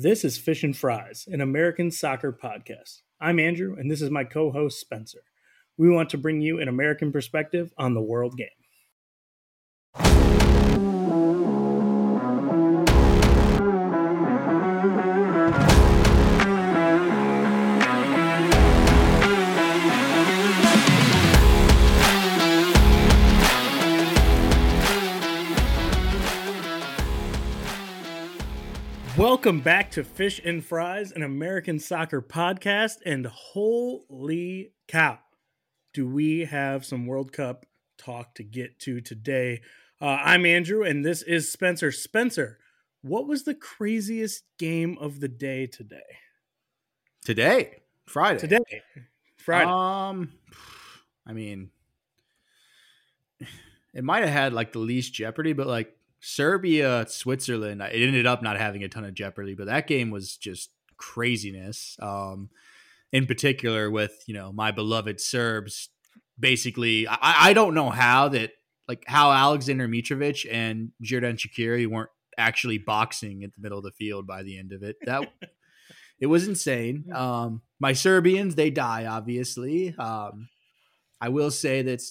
This is Fish and Fries, an American soccer podcast. I'm Andrew, and this is my co host, Spencer. We want to bring you an American perspective on the world game. Welcome back to Fish and Fries, an American soccer podcast. And holy cow, do we have some World Cup talk to get to today? Uh, I'm Andrew, and this is Spencer. Spencer, what was the craziest game of the day today? Today, Friday. Today, Friday. Um, I mean, it might have had like the least jeopardy, but like Serbia, Switzerland, it ended up not having a ton of jeopardy, but that game was just craziness. Um, in particular, with you know my beloved Serbs, basically, I, I don't know how that like how Alexander Mitrovic and Xherdan Shaqiri weren't actually boxing at the middle of the field by the end of it. That it was insane. Um, my Serbians, they die obviously. Um, I will say that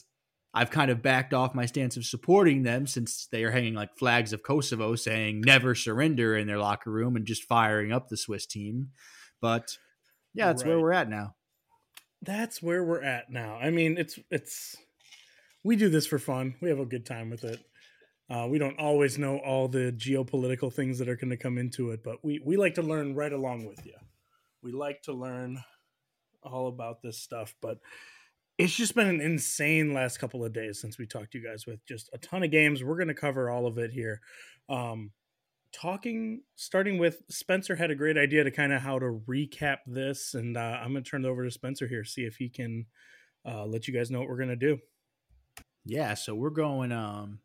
I've kind of backed off my stance of supporting them since they are hanging like flags of Kosovo saying never surrender in their locker room and just firing up the Swiss team. But yeah, that's right. where we're at now. That's where we're at now. I mean, it's it's we do this for fun. We have a good time with it. Uh, we don't always know all the geopolitical things that are going to come into it, but we we like to learn right along with you. We like to learn all about this stuff, but it's just been an insane last couple of days since we talked to you guys with just a ton of games. We're going to cover all of it here. Um, talking, starting with Spencer had a great idea to kind of how to recap this, and uh, I'm going to turn it over to Spencer here, see if he can uh, let you guys know what we're going to do. Yeah, so we're going um,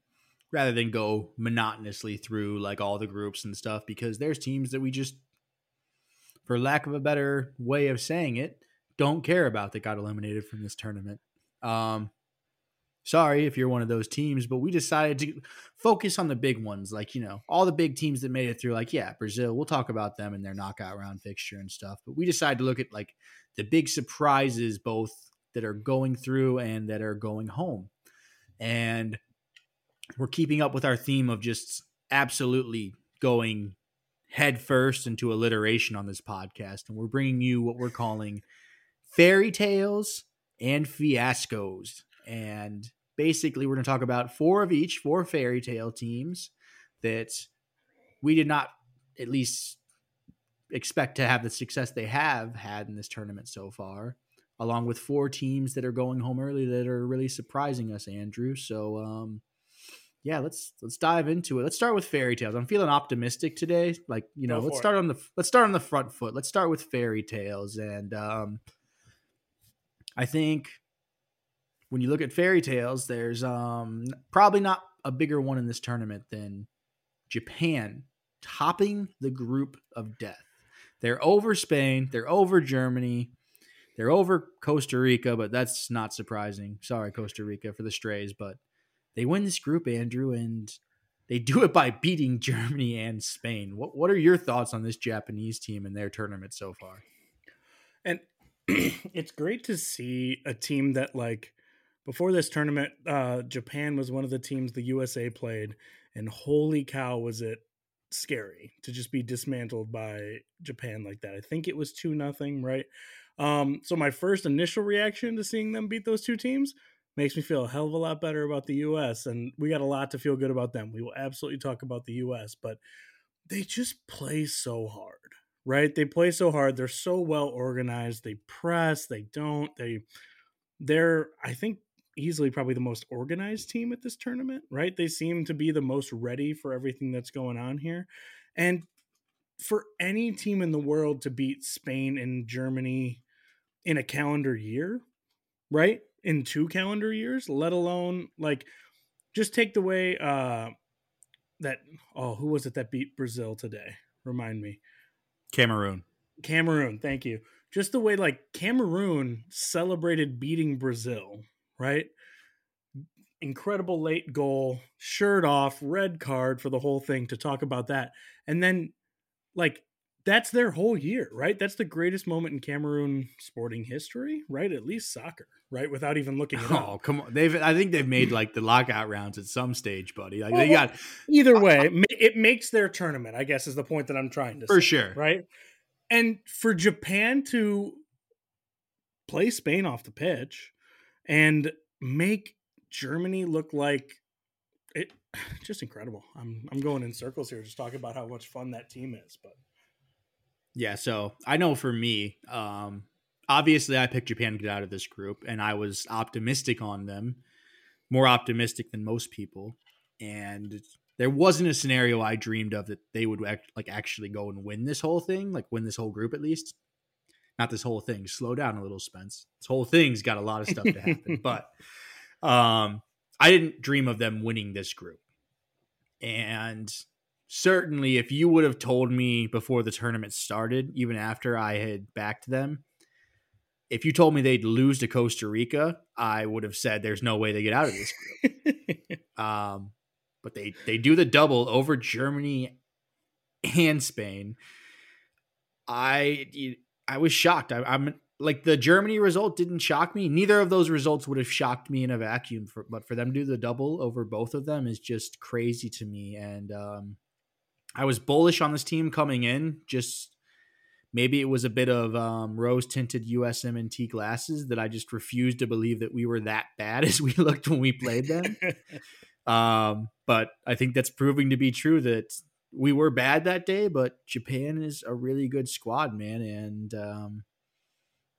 rather than go monotonously through like all the groups and stuff because there's teams that we just, for lack of a better way of saying it don't care about that got eliminated from this tournament. Um, sorry if you're one of those teams, but we decided to focus on the big ones, like you know all the big teams that made it through. Like yeah, Brazil, we'll talk about them and their knockout round fixture and stuff. But we decided to look at like the big surprises, both that are going through and that are going home, and we're keeping up with our theme of just absolutely going head first into alliteration on this podcast, and we're bringing you what we're calling fairy tales and fiascos. And basically, we're going to talk about four of each, four fairy tale teams that we did not at least expect to have the success they have had in this tournament so far, along with four teams that are going home early that are really surprising us, Andrew. So, um, yeah, let's let's dive into it. Let's start with fairy tales. I'm feeling optimistic today. Like you know, let's start it. on the let's start on the front foot. Let's start with fairy tales and um, I think when you look at fairy tales, there's um, probably not a bigger one in this tournament than Japan topping the group of death. They're over Spain, they're over Germany, they're over Costa Rica, but that's not surprising. Sorry, Costa Rica, for the strays, but they win this group, Andrew, and they do it by beating Germany and Spain. What what are your thoughts on this Japanese team and their tournament so far? It's great to see a team that like before this tournament, uh, Japan was one of the teams the USA played, and holy cow, was it scary to just be dismantled by Japan like that. I think it was two nothing, right? Um, so my first initial reaction to seeing them beat those two teams makes me feel a hell of a lot better about the US, and we got a lot to feel good about them. We will absolutely talk about the US, but they just play so hard right? They play so hard. They're so well organized. They press. They don't. They they're I think easily probably the most organized team at this tournament, right? They seem to be the most ready for everything that's going on here. And for any team in the world to beat Spain and Germany in a calendar year, right? In two calendar years, let alone like just take the way uh that oh, who was it that beat Brazil today? Remind me. Cameroon. Cameroon, thank you. Just the way like Cameroon celebrated beating Brazil, right? Incredible late goal, shirt off, red card for the whole thing to talk about that. And then like that's their whole year, right? That's the greatest moment in Cameroon sporting history, right? At least soccer, right? Without even looking at Oh, come on. They've I think they've made like the lockout rounds at some stage, buddy. Like Well, they got Either way, it it makes their tournament, I guess is the point that I'm trying to for say, sure. right? And for Japan to play Spain off the pitch and make Germany look like it just incredible. I'm I'm going in circles here just talking about how much fun that team is, but Yeah, so I know for me, um, obviously I picked Japan to get out of this group, and I was optimistic on them, more optimistic than most people. And there wasn't a scenario I dreamed of that they would act, like actually go and win this whole thing, like win this whole group at least. Not this whole thing. Slow down a little, Spence. This whole thing's got a lot of stuff to happen, but um, I didn't dream of them winning this group. And certainly if you would have told me before the tournament started, even after I had backed them, if you told me they'd lose to Costa Rica, I would have said there's no way they get out of this group. um, but they they do the double over Germany and Spain. I I was shocked. I, I'm like the Germany result didn't shock me. Neither of those results would have shocked me in a vacuum. For, but for them to do the double over both of them is just crazy to me. And um, I was bullish on this team coming in. Just maybe it was a bit of um, rose tinted USMNT glasses that I just refused to believe that we were that bad as we looked when we played them. um, but I think that's proving to be true that we were bad that day. But Japan is a really good squad, man, and um,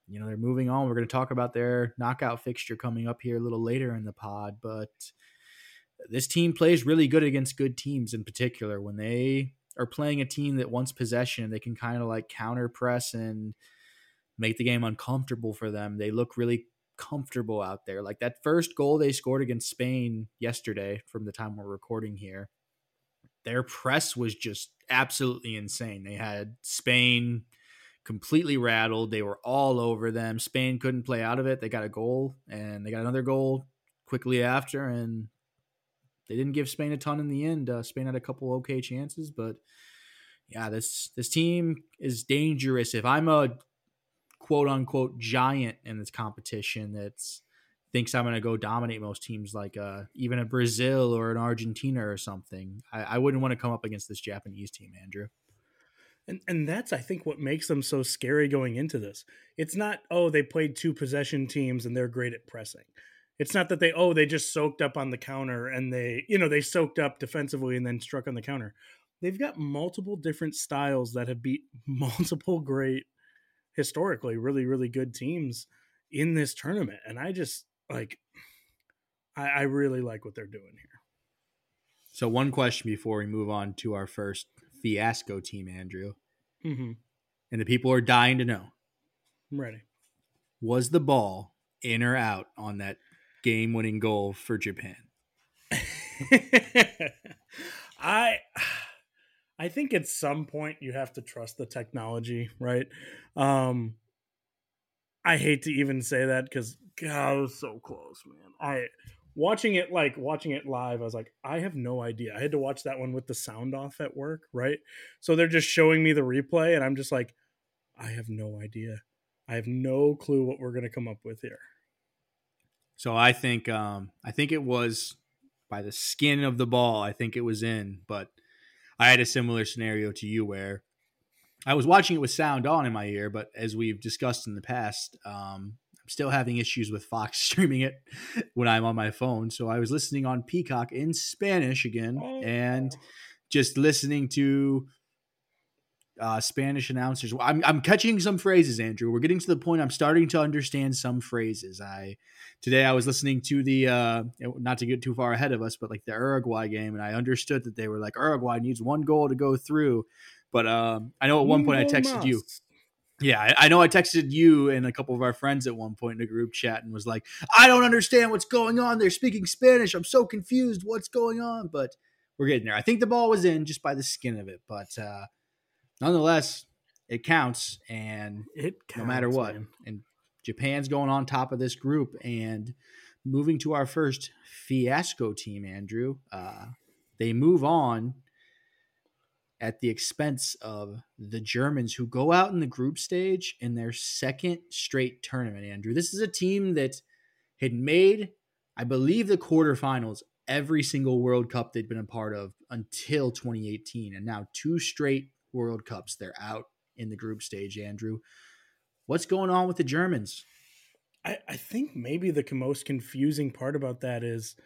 you know they're moving on. We're going to talk about their knockout fixture coming up here a little later in the pod, but this team plays really good against good teams in particular. When they are playing a team that wants possession they can kind of like counter press and make the game uncomfortable for them. They look really comfortable out there. Like that first goal they scored against spain yesterday from the time we're recording here their press was just absolutely insane. They had spain completely rattled. They were all over them. Spain couldn't play out of it. They got a goal and they got another goal quickly after and they didn't give Spain a ton in the end. Uh, Spain had a couple okay chances, but yeah, this this team is dangerous. If I'm a quote unquote giant in this competition that's thinks I'm going to go dominate most teams, like uh, even a Brazil or an Argentina or something, I, I wouldn't want to come up against this Japanese team, Andrew. And and that's I think what makes them so scary going into this. It's not oh they played two possession teams and they're great at pressing. It's not that they oh they just soaked up on the counter and they you know they soaked up defensively and then struck on the counter. They've got multiple different styles that have beat multiple great historically really really good teams in this tournament and I just like I, I really like what they're doing here. So one question before we move on to our first fiasco team, Andrew, Mm-hmm. and the people are dying to know: I'm ready. was the ball in or out on that game-winning goal for Japan? I I think at some point you have to trust the technology, right? Um I hate to even say that because God, it was so close, man. I watching it like watching it live, I was like, I have no idea. I had to watch that one with the sound off at work, right? So they're just showing me the replay, and I'm just like, I have no idea. I have no clue what we're gonna come up with here. So I think um, I think it was by the skin of the ball. I think it was in, but I had a similar scenario to you where I was watching it with sound on in my ear, but as we've discussed in the past, um, I'm still having issues with Fox streaming it when I'm on my phone. So I was listening on Peacock in Spanish again Oh. and just listening to uh, Spanish announcers. I'm, I'm catching some phrases, Andrew. We're getting to the point I'm starting to understand some phrases. I today I was listening to the uh, not to get too far ahead of us, but like the Uruguay game, and I understood that they were like Uruguay needs one goal to go through. But um, I know at one point I texted you. Yeah, I, I know I texted you and a couple of our friends at one point in a group chat and was like, I don't understand what's going on. They're speaking Spanish. I'm so confused. What's going on? But we're getting there. I think the ball was in just by the skin of it, but uh, nonetheless, it counts. And It no matter what, man. and Japan's going on top of this group. And moving to our first fiasco team, Andrew, uh, they move on at the expense of the Germans who go out in the group stage in their second straight tournament, Andrew. This is a team that had made, I believe, the quarterfinals every single World Cup they'd been a part of until 2018. And now two straight World Cups, they're out in the group stage, Andrew. What's going on with the Germans? I, I think maybe the most confusing part about that is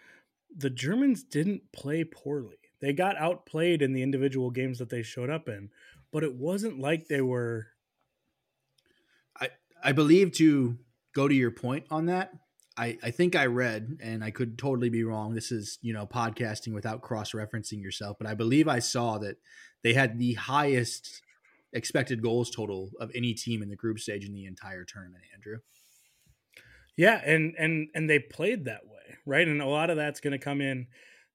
the Germans didn't play poorly. They got outplayed in the individual games that they showed up in, but it wasn't like they were. I I believe to go to your point on that. I, I think I read, and I could totally be wrong. This is, you know, podcasting without cross referencing yourself, but I believe I saw that they had the highest expected goals total of any team in the group stage in the entire tournament, Andrew. Yeah, and and and they played that way, right? And a lot of that's going to come in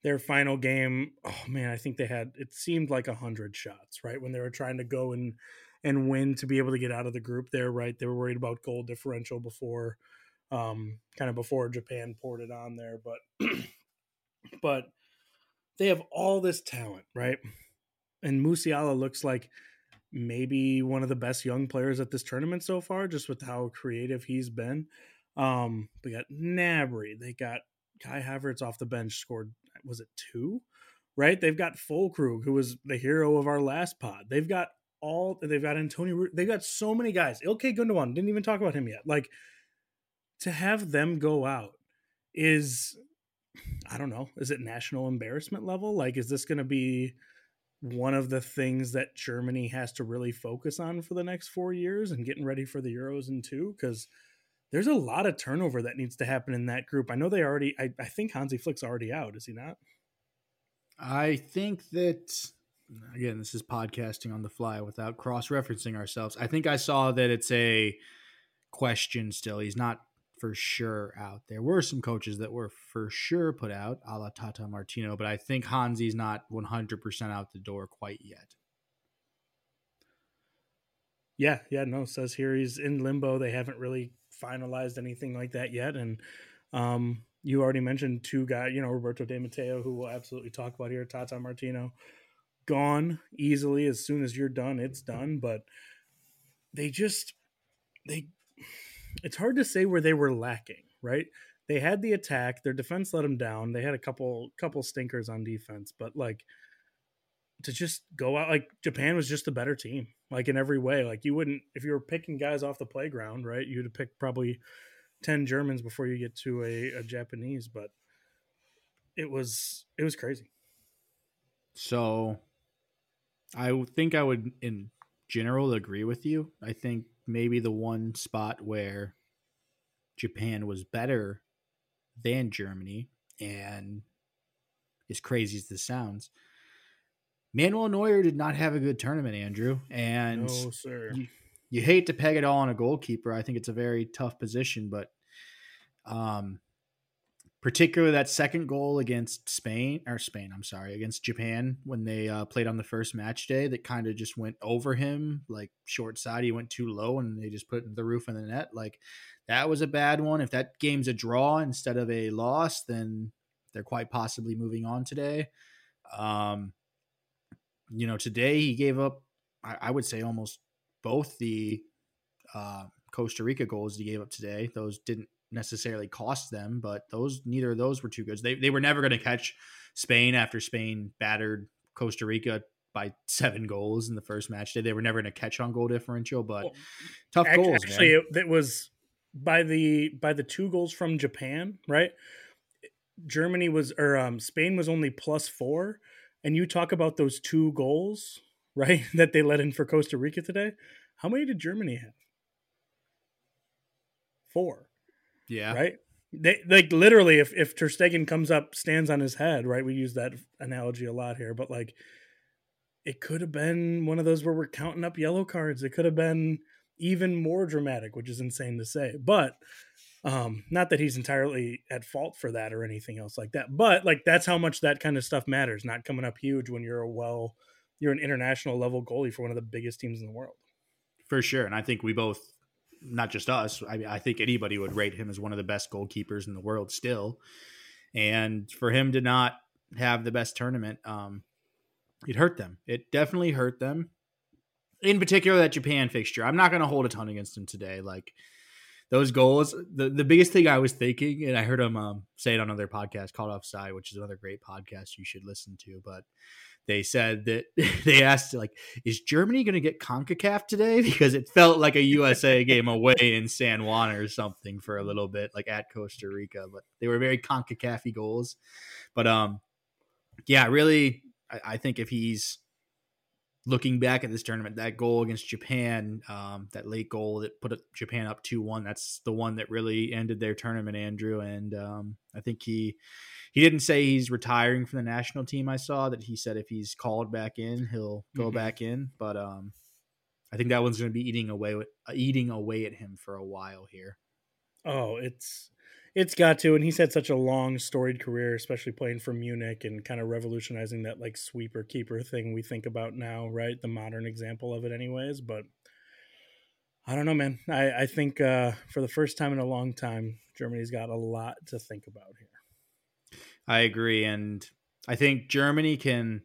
their final game. Oh man, I think they had it seemed like a hundred shots, right? When they were trying to go and and win to be able to get out of the group there, right? They were worried about goal differential before um, kind of before Japan poured it on there. But but they have all this talent, right? And Musiala looks like maybe one of the best young players at this tournament so far, just with how creative he's been. Um, we got Gnabry, they got Kai Havertz off the bench, scored was it two? Right? They've got Füllkrug, who was the hero of our last pod. They've got all they've got Antonio. They've got so many guys. Ilkay Gundogan didn't even talk about him yet. Like to have them go out is I don't know, is it national embarrassment level? Like is this going to be one of the things that Germany has to really focus on for the next 4 years and getting ready for the Euros in two cuz there's a lot of turnover that needs to happen in that group. I know they already I, I think Hansi Flick's already out, is he not? I think that again, this is podcasting on the fly without cross referencing ourselves. I think I saw that it's a question still. He's not for sure out. There were some coaches that were for sure put out, a la Tata Martino, but I think Hansi's not 100% out the door quite yet. Yeah, yeah, no, says here he's in limbo. They haven't really finalized anything like that yet. And um, you already mentioned two guys, you know, Roberto De Matteo, who we'll absolutely talk about here, Tata Martino, gone easily. As soon as you're done, it's done. But they just, they it's hard to say where they were lacking, right? They had the attack, their defense let them down. They had a couple couple stinkers on defense, but like to just go out like Japan was just a better team, like in every way. Like you wouldn't if you were picking guys off the playground, right? You'd have picked probably ten Germans before you get to a, a Japanese, but it was it was crazy. So I think I would in general agree with you. I think maybe the one spot where Japan was better than Germany, and as crazy as this sounds, Manuel Neuer did not have a good tournament, Andrew. And no, sir. You, you hate to peg it all on a goalkeeper. I think it's a very tough position, but um, particularly that second goal against Spain or Spain, I'm sorry, against Japan when they uh, played on the first match day that kind of just went over him like short side. He went too low and they just put the roof in the net. Like that was a bad one. If that game's a draw instead of a loss, then they're quite possibly moving on today. Um, you know, today he gave up, I, I would say almost both the uh, Costa Rica goals he gave up today. Those didn't necessarily cost them, but those neither of those were too good. They they were never going to catch Spain after Spain battered Costa Rica by seven goals in the first match day. They were never going to catch on goal differential, but well, tough actually, goals. Actually, it, it was by the by the two goals from Japan, right? Germany was or um, Spain was only plus four, and you talk about those two goals, right? That they let in for Costa Rica today. How many did Germany have? Four. Yeah. Right. They like literally, if if Ter Stegen comes up, stands on his head, right? We use that analogy a lot here, but like, it could have been one of those where we're counting up yellow cards. It could have been even more dramatic, which is insane to say. But um, not that he's entirely at fault for that or anything else like that. But like that's how much that kind of stuff matters. Not coming up huge when you're a well, you're an international level goalie for one of the biggest teams in the world. For sure, and I think we both not just us. I mean, I think anybody would rate him as one of the best goalkeepers in the world still. And for him to not have the best tournament, um, it hurt them. It definitely hurt them. In particular, that Japan fixture. I'm not going to hold a ton against him today. Like those goals, the, the biggest thing I was thinking, and I heard him um, say it on another podcast called Offside, which is another great podcast you should listen to. But they said that they asked like, is Germany going to get Concacaf today? Because it felt like a USA game away in San Juan or something for a little bit, like at Costa Rica. But they were very Concacafy goals. But um, yeah, really, I, I think if he's looking back at this tournament, that goal against Japan, um, that late goal that put Japan up two one, that's the one that really ended their tournament, Andrew. And um, I think he he didn't say he's retiring from the national team. I saw that he said if he's called back in, he'll go mm-hmm. back in. But um, I think that one's going to be eating away eating away at him for a while here. Oh, it's it's got to, and he's had such a long, storied career, especially playing for Munich and kind of revolutionizing that like sweeper keeper thing we think about now, right? The modern example of it, anyways. But I don't know, man. I I think uh, for the first time in a long time, Germany's got a lot to think about here. I agree, and I think Germany can,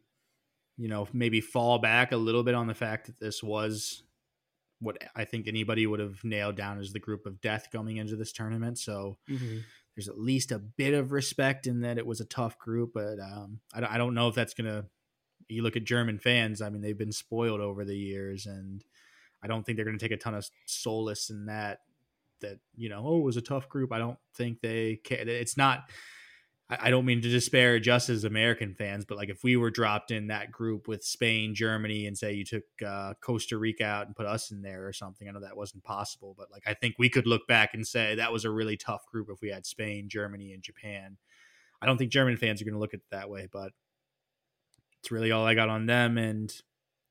you know, maybe fall back a little bit on the fact that this was what I think anybody would have nailed down as the group of death coming into this tournament. So mm-hmm. there's at least a bit of respect in that it was a tough group, but um, I, I don't know if that's gonna. You look at German fans; I mean, they've been spoiled over the years, and I don't think they're going to take a ton of solace in that. That you know, oh, it was a tough group. I don't think they. care. It's not I don't mean to disparage us as American fans, but like if we were dropped in that group with Spain, Germany, and say you took uh, Costa Rica out and put us in there or something, I know that wasn't possible, but like I think we could look back and say that was a really tough group if we had Spain, Germany, and Japan. I don't think German fans are going to look at it that way, but it's really all I got on them, and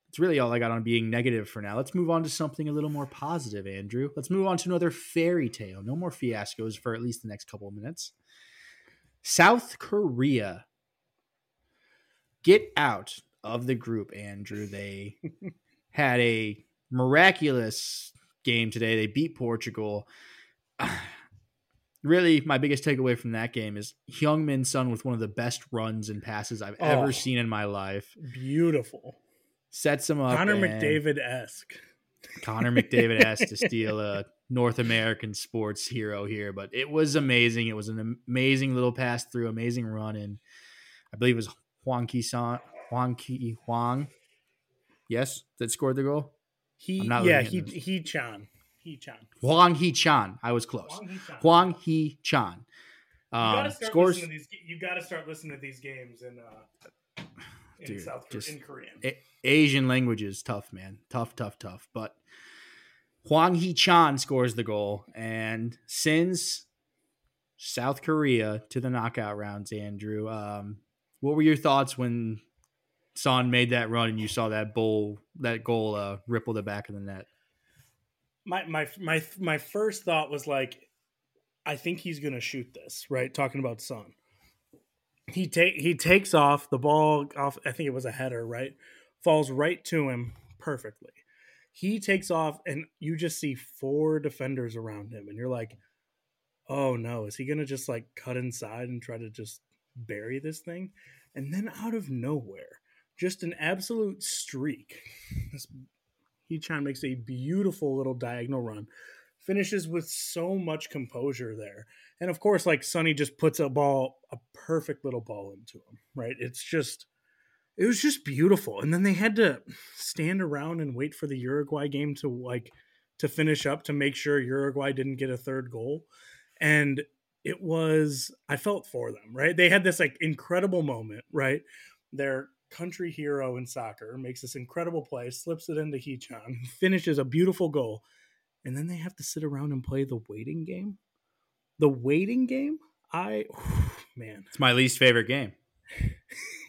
it's really all I got on being negative for now. Let's move on to something a little more positive, Andrew. Let's move on to another fairy tale. No more fiascos for at least the next couple of minutes. South Korea get out of the group, Andrew. They had a miraculous game today. They beat Portugal. really, my biggest takeaway from that game is Heung-min Son with one of the best runs and passes I've oh, ever seen in my life. Beautiful. Sets him up. Connor McDavid esque. Connor McDavid has to steal a North American sports hero here, but it was amazing. It was an amazing little pass through, amazing run, and I believe it was Huang Ki San, Huang Ki Huang. Yes, that scored the goal. He yeah he he Chan he Chan Huang He Chan. I was close. Huang He Chan. Um, scores. These, you got to start listening to these games in uh, in Dude, South just, in Korean. A- Asian languages tough, man. Tough, tough, tough. But Hwang Hee Chan scores the goal and sends South Korea to the knockout rounds. Andrew, um, what were your thoughts when Son made that run and you saw that bowl that goal uh, ripple the back of the net? My my my my first thought was like, I think he's gonna shoot this. Right, talking about Son. He take he takes off the ball off. I think it was a header. Right, falls right to him perfectly. He takes off, and you just see four defenders around him, and you're like, oh no, is he to just like cut inside and try to just bury this thing? And then out of nowhere, just an absolute streak. This, Hee-chan makes a beautiful little diagonal run, finishes with so much composure there. And of course, like Sonny just puts a ball, a perfect little ball into him, right? It's just it was just beautiful. And then they had to stand around and wait for the Uruguay game to like to finish up to make sure Uruguay didn't get a third goal. And it was I felt for them, right? They had this like incredible moment, right? Their country hero in soccer makes this incredible play, slips it into Hee-chan, finishes a beautiful goal, and then they have to sit around and play the waiting game. The waiting game? I man. It's my least favorite game.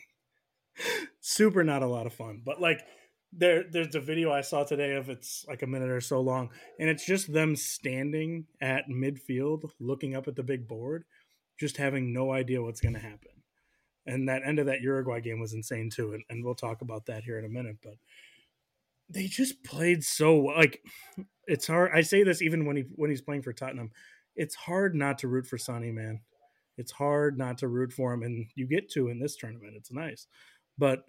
super not a lot of fun. But like there there's a video I saw today of it's like a minute or so long, and it's just them standing at midfield looking up at the big board, just having no idea what's gonna happen. And that end of that Uruguay game was insane too, and, and we'll talk about that here in a minute. But they just played so like it's hard. I say this even when he when he's playing for Tottenham. It's hard not to root for Sonny, man. It's hard not to root for him, and you get to in this tournament. It's nice, but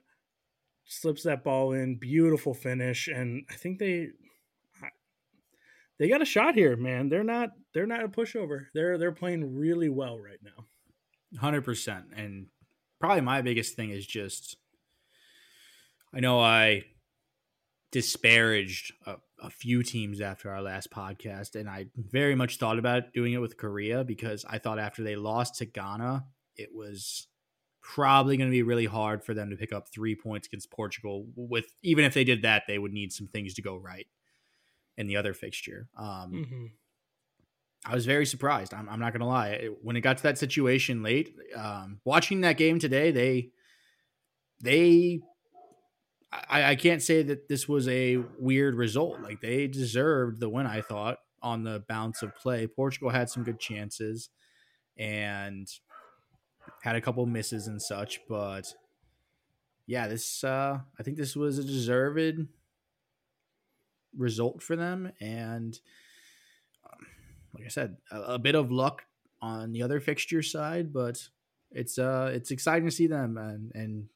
slips that ball in, beautiful finish, and I think they they got a shot here, man. They're not they're not a pushover. They're they're playing really well right now. Hundred percent, and probably my biggest thing is just I know I disparaged a, a, few teams after our last podcast, and I very much thought about doing it with Korea because I thought after they lost to Ghana, it was probably going to be really hard for them to pick up three points against Portugal. With even if they did that, they would need some things to go right in the other fixture. Um, mm-hmm. I was very surprised. I'm, I'm not going to lie. When it got to that situation late, um, watching that game today, they they I, I can't say that this was a weird result. Like they deserved the win. I thought on the bounce of play. Portugal had some good chances and had a couple misses and such, but yeah, this uh I think this was a deserved result for them. And um, like I said, a, a, bit of luck on the other fixture side, but it's uh it's exciting to see them. And and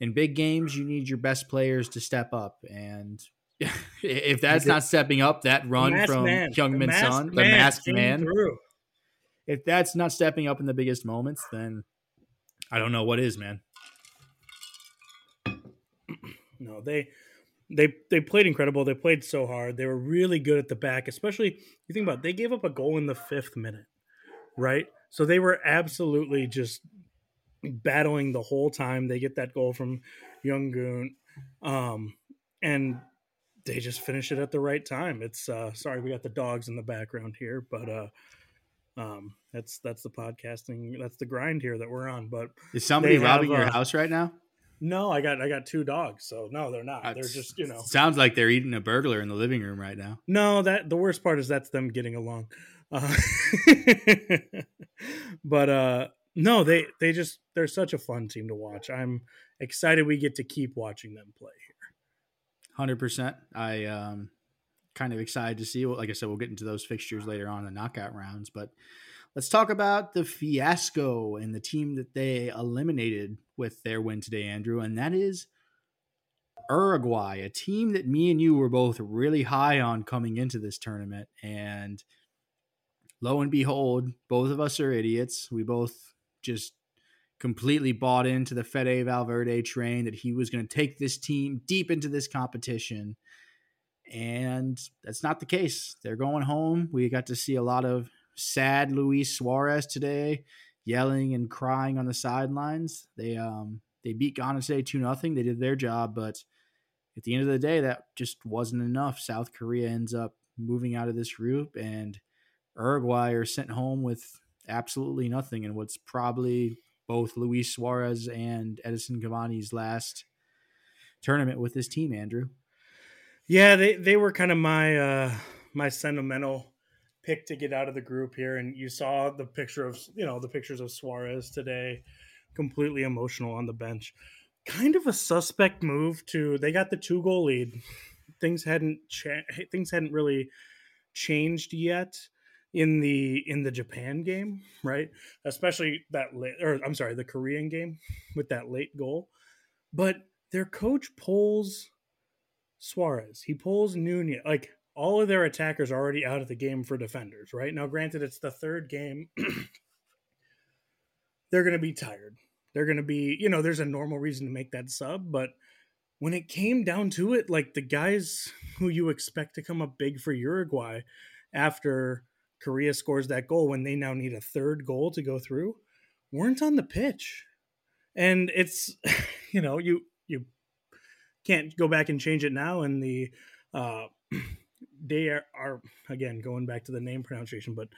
in big games you need your best players to step up. And if that's not stepping up that run from Heung-min Son, the masked man. If that's not stepping up in the biggest moments, then I don't know what is, man. No, they they they played incredible. They played so hard. They were really good at the back, especially you think about it, they gave up a goal in the fifth minute, right? So they were absolutely just battling the whole time. They get that goal from Young um, and they just finish it at the right time. It's uh, sorry we got the dogs in the background here, but uh, um, that's that's the podcasting. That's the grind here that we're on. But is somebody robbing have, your uh, house right now? No, I got I got two dogs, so no, they're not. That's, they're just you know. Sounds like they're eating a burglar in the living room right now. No, that the worst part is that's them getting along. Uh, but uh, no, they they just they're such a fun team to watch. I'm excited we get to keep watching them play here. Hundred percent. I um kind of excited to see. Like I said, we'll get into those fixtures later on in the knockout rounds, but Let's talk about the fiasco and the team that they eliminated with their win today, Andrew, and that is Uruguay, a team that me and you were both really high on coming into this tournament. And lo and behold, both of us are idiots. We both just completely bought into the Fede Valverde train that he was going to take this team deep into this competition. And that's not the case. They're going home. We got to see a lot of sad Luis Suarez today, yelling and crying on the sidelines. They um they beat Ghana today two nothing. They did their job, but at the end of the day, that just wasn't enough. South Korea ends up moving out of this group, and Uruguay are sent home with absolutely nothing in what's probably both Luis Suarez and Edison Cavani's last tournament with this team, Andrew. Yeah, they, they were kind of my uh my sentimental pick to get out of the group here. And you saw the picture of, you know, the pictures of Suarez today, completely emotional on the bench. Kind of a suspect move to, they got the two goal lead. Things hadn't, cha- things hadn't really changed yet in the in the Japan game, right? Especially that late, or I'm sorry, the Korean game with that late goal. But their coach pulls Suarez. He pulls Nunez. Like all of their attackers are already out of the game for defenders, right? Now, granted, it's the third game. They're going to be tired. They're going to be, you know, there's a normal reason to make that sub, but when it came down to it, like the guys who you expect to come up big for Uruguay after Korea scores that goal when they now need a third goal to go through weren't on the pitch. And it's, you know, you, you can't go back and change it now. And the, uh, they are, are, again going back to the name pronunciation, but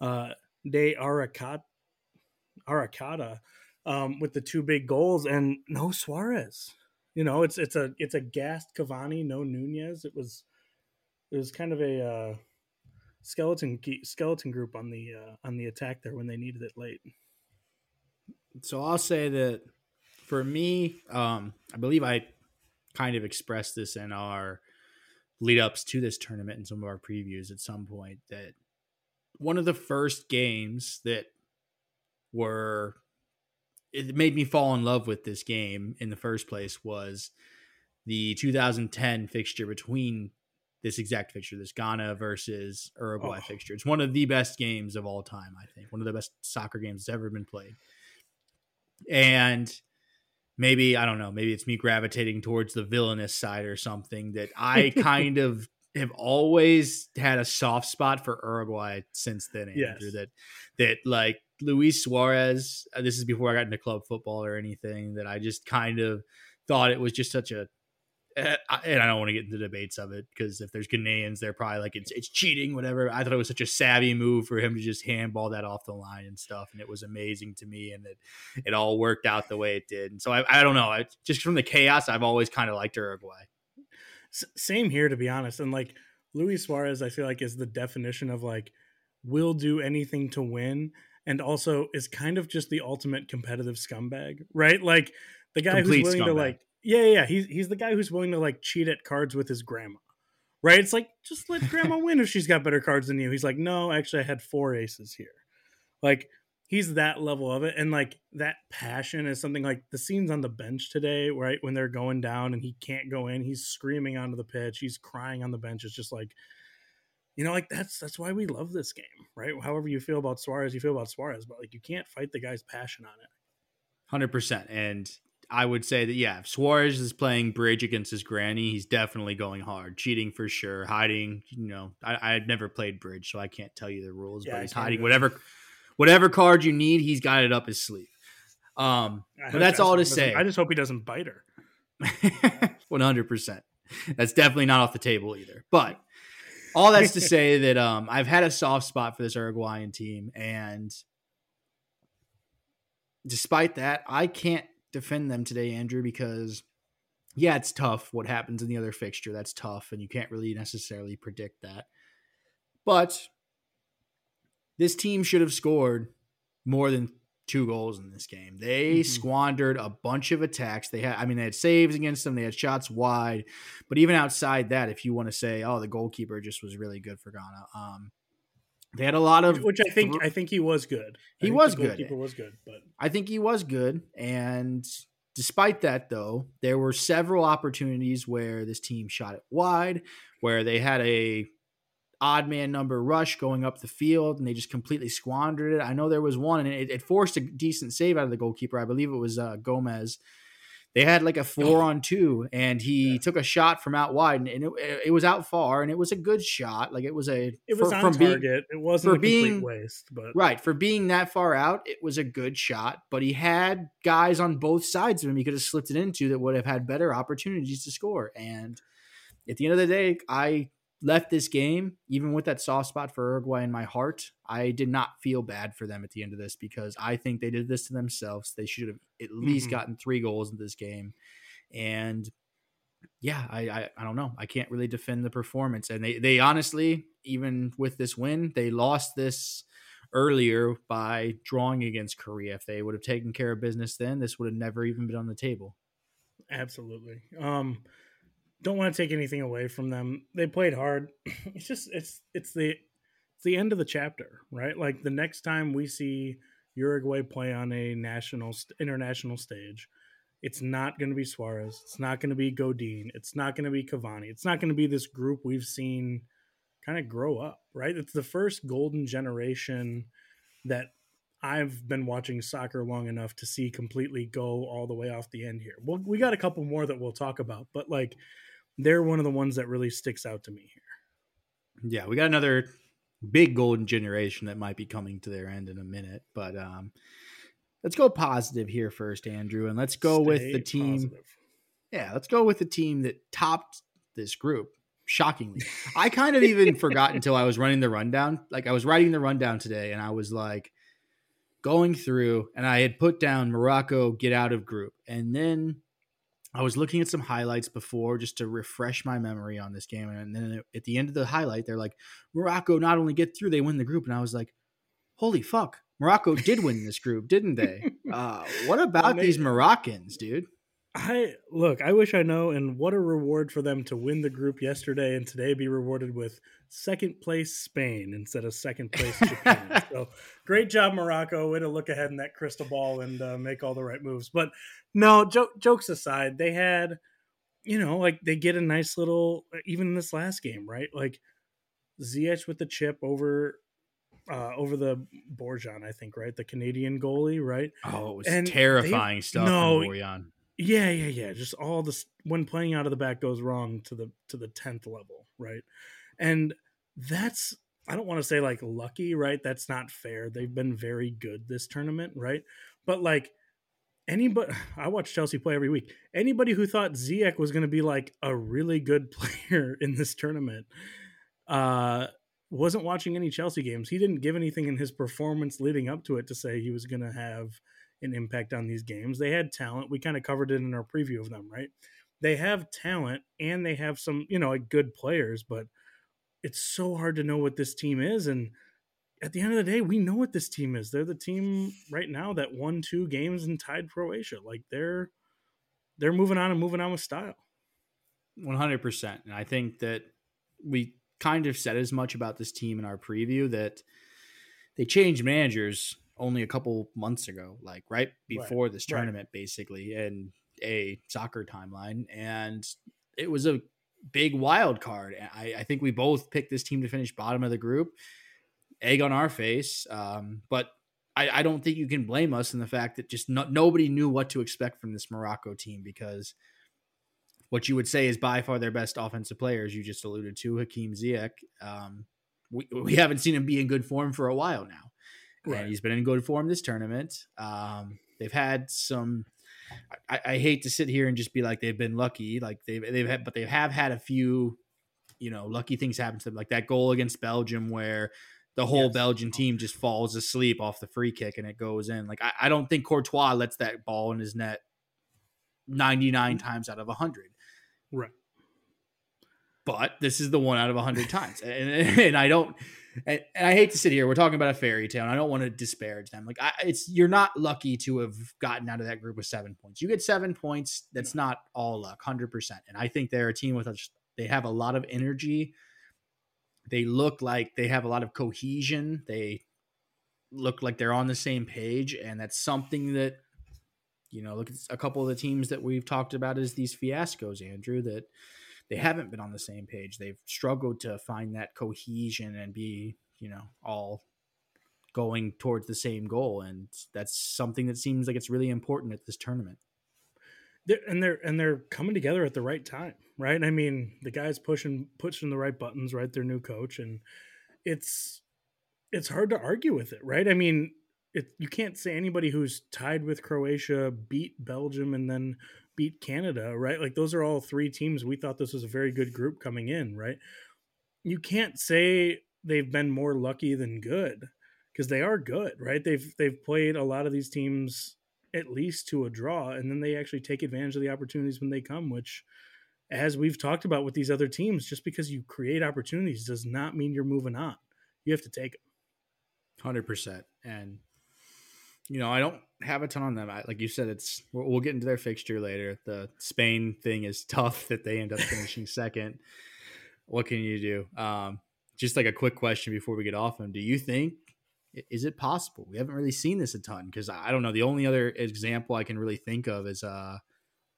uh, De Arcata, Arcata um, with the two big goals and no Suarez. You know, it's it's a it's a gassed Cavani, no Nunez. It was it was kind of a uh, skeleton skeleton group on the uh, on the attack there when they needed it late. So I'll say that for me, um, I believe I kind of expressed this in our lead ups to this tournament and some of our previews at some point that one of the first games that were it made me fall in love with this game in the first place was the 2010 fixture between this exact fixture, this Ghana versus Uruguay oh. fixture. It's one of the best games of all time, I think. One of the best soccer games that's ever been played. And maybe, I don't know, maybe it's me gravitating towards the villainous side or something that I kind of have always had a soft spot for Uruguay since then, Andrew. Yes. That that like Luis Suarez, uh, this is before I got into club football or anything, that I just kind of thought it was just such a Eh, and I don't want to get into debates of it because if there's Ghanaians, they're probably like it's it's cheating, whatever. I thought it was such a savvy move for him to just handball that off the line and stuff, and it was amazing to me, and it it all worked out the way it did. And so I, I don't know, I, just from the chaos, I've always kind of liked Uruguay. S- same here, to be honest, and like Luis Suarez, I feel like is the definition of like will do anything to win, and also is kind of just the ultimate competitive scumbag, right? Like the guy Complete who's willing scumbag. to like yeah, yeah, he's he's the guy who's willing to like cheat at cards with his grandma. Right? It's like just let grandma win if she's got better cards than you. He's like, "No, actually I had four aces here." Like he's that level of it and like that passion is something like the scenes on the bench today right when they're going down and he can't go in he's screaming onto the pitch he's crying on the bench it's just like you know like that's that's why we love this game right however you feel about suarez you feel about suarez but like you can't fight the guy's passion on it 100% and I would say that yeah, if Suarez is playing bridge against his granny, he's definitely going hard, cheating for sure, hiding. You know, I, I've never played bridge, so I can't tell you the rules, yeah, but he's hiding whatever whatever card you need. He's got it up his sleeve. Um, but that's all to say. I just hope he doesn't bite her. One hundred percent. That's definitely not off the table either. But all that's to say that um, I've had a soft spot for this Uruguayan team, and despite that, I can't defend them today, Andrew, because yeah, it's tough what happens in the other fixture. That's tough, and you can't really necessarily predict that. But this team should have scored more than two goals in this game. They mm-hmm. squandered a bunch of attacks. They had, I mean, they had saves against them. They had shots wide, but even outside that, if you want to say, oh, the goalkeeper just was really good for Ghana. Um, they had a lot of which I think I think he was good. He was good. Keeper was good, but I think he was good. And despite that, though, there were several opportunities where this team shot it wide, where they had a odd man number rush going up the field, and they just completely squandered it. I know there was one, and it, it forced a decent save out of the goalkeeper. I believe it was uh, Gomez they had like a oh. four on two, and he yeah. took a shot from out wide, and it, it was out far, and it was a good shot. Like it was a it was for, on target. Being, it wasn't for being waste, but right for being that far out, it was a good shot. But he had guys on both sides of him he could have slipped it into that would have had better opportunities to score. And at the end of the day, I left this game, even with that soft spot for Uruguay in my heart, I did not feel bad for them at the end of this because I think they did this to themselves. They should have at least mm-hmm. gotten three goals in this game. And yeah, I, I, I don't know. I can't really defend the performance. And they they honestly, even with this win, they lost this earlier by drawing against Korea. If they would have taken care of business then, this would have never even been on the table. Absolutely. Um don't want to take anything away from them. They played hard. It's just it's it's the it's the end of the chapter, right? Like the next time we see Uruguay play on a national international stage, it's not going to be Suarez. It's not going to be Godin. It's not going to be Cavani. It's not going to be this group we've seen kind of grow up, right? It's the first golden generation that I've been watching soccer long enough to see completely go all the way off the end here. Well, we got a couple more that we'll talk about, but like they're one of the ones that really sticks out to me here. Yeah, we got another big golden generation that might be coming to their end in a minute, but um, let's go positive here first, Andrew, and let's go Stay with the team. Positive. Yeah, let's go with the team that topped this group. Shockingly, I kind of even forgot until I was running the rundown. Like I was writing the rundown today, and I was like going through, and I had put down Morocco get out of group, and then I was looking at some highlights before just to refresh my memory on this game. And then at the end of the highlight, they're like, Morocco not only get through, they win the group. And I was like, holy fuck, Morocco did win this group, didn't they? Uh, what about these Moroccans, dude? I look, I wish I know, and what a reward for them to win the group yesterday and today be rewarded with second place Spain instead of second place Japan. so great job, Morocco. Way to look ahead in that crystal ball and uh, make all the right moves. But no, jo- jokes aside, they had, you know, like they get a nice little, even in this last game, right? Like Ziyech with the chip over uh, over the Borjan, I think, right? The Canadian goalie, right? Oh, it was and terrifying they, stuff no, Borjan. Yeah, yeah, yeah. Just all this when playing out of the back goes wrong to the to the tenth level, right? And that's I don't want to say like lucky, right? That's not fair. They've been very good this tournament, right? But like anybody I watch Chelsea play every week. Anybody who thought Ziyech was going to be like a really good player in this tournament uh wasn't watching any Chelsea games. He didn't give anything in his performance leading up to it to say he was going to have an impact on these games. They had talent. We kind of covered it in our preview of them, right? They have talent and they have some, you know, like good players, but it's so hard to know what this team is. And at the end of the day, we know what this team is. They're the team right now that won two games and tied Croatia. Like they're they're moving on and moving on with style. One hundred percent. And I think that we kind of said as much about this team in our preview that they changed managers only a couple months ago, like right before right. this tournament, right. basically, in a soccer timeline. And it was a big wild card. I, I, think we both picked this team to finish bottom of the group. Egg on our face. Um, but I, I, don't think you can blame us in the fact that just no, nobody knew what to expect from this Morocco team because what you would say is by far their best offensive players. You just alluded to Hakim Ziyech. Um, we, we haven't seen him be in good form for a while now. Right. And he's been in good form this tournament. Um, they've had some. I, I, hate to sit here and just be like they've been lucky, like they've they've had, but they have had a few, you know, lucky things happen to them, like that goal against Belgium where the whole yes. Belgian team just falls asleep off the free kick and it goes in. Like I, I don't think Courtois lets that ball in his net ninety nine mm. times out of hundred. Right. But this is the one out of hundred times, and, and I don't and, and, I hate to sit here. We're talking about a fairy tale, and I don't want to disparage them. Like, I, it's you're not lucky to have gotten out of that group with seven points. You get seven points. That's not all luck, hundred percent. And I think they're a team with a, they have a lot of energy. They look like they have a lot of cohesion. They look like they're on the same page, and that's something that you know. Look at a couple of the teams that we've talked about as these fiascos, Andrew. That they haven't been on the same page. They've struggled to find that cohesion and be, you know, all going towards the same goal. And that's something that seems like it's really important at this tournament. They're, and they're and they're coming together at the right time, right? I mean, the guys pushing pushing the right buttons, right? Their new coach, and it's it's hard to argue with it, right? I mean, it, you can't say anybody who's tied with Croatia beat Belgium and then beat Canada, right? Like those are all three teams we thought this was a very good group coming in, right? You can't say they've been more lucky than good because they are good, right? They've they've played a lot of these teams at least to a draw and then they actually take advantage of the opportunities when they come, which as we've talked about with these other teams, just because you create opportunities does not mean you're moving on. You have to take them. 100%. And you know, I don't have a ton on them. I, like you said, it's we'll, we'll, get into their fixture later. The Spain thing is tough that they end up finishing second. What can you do? Um, just like a quick question before we get off them. Do you think is it possible? We haven't really seen this a ton because I don't know. The only other example I can really think of is uh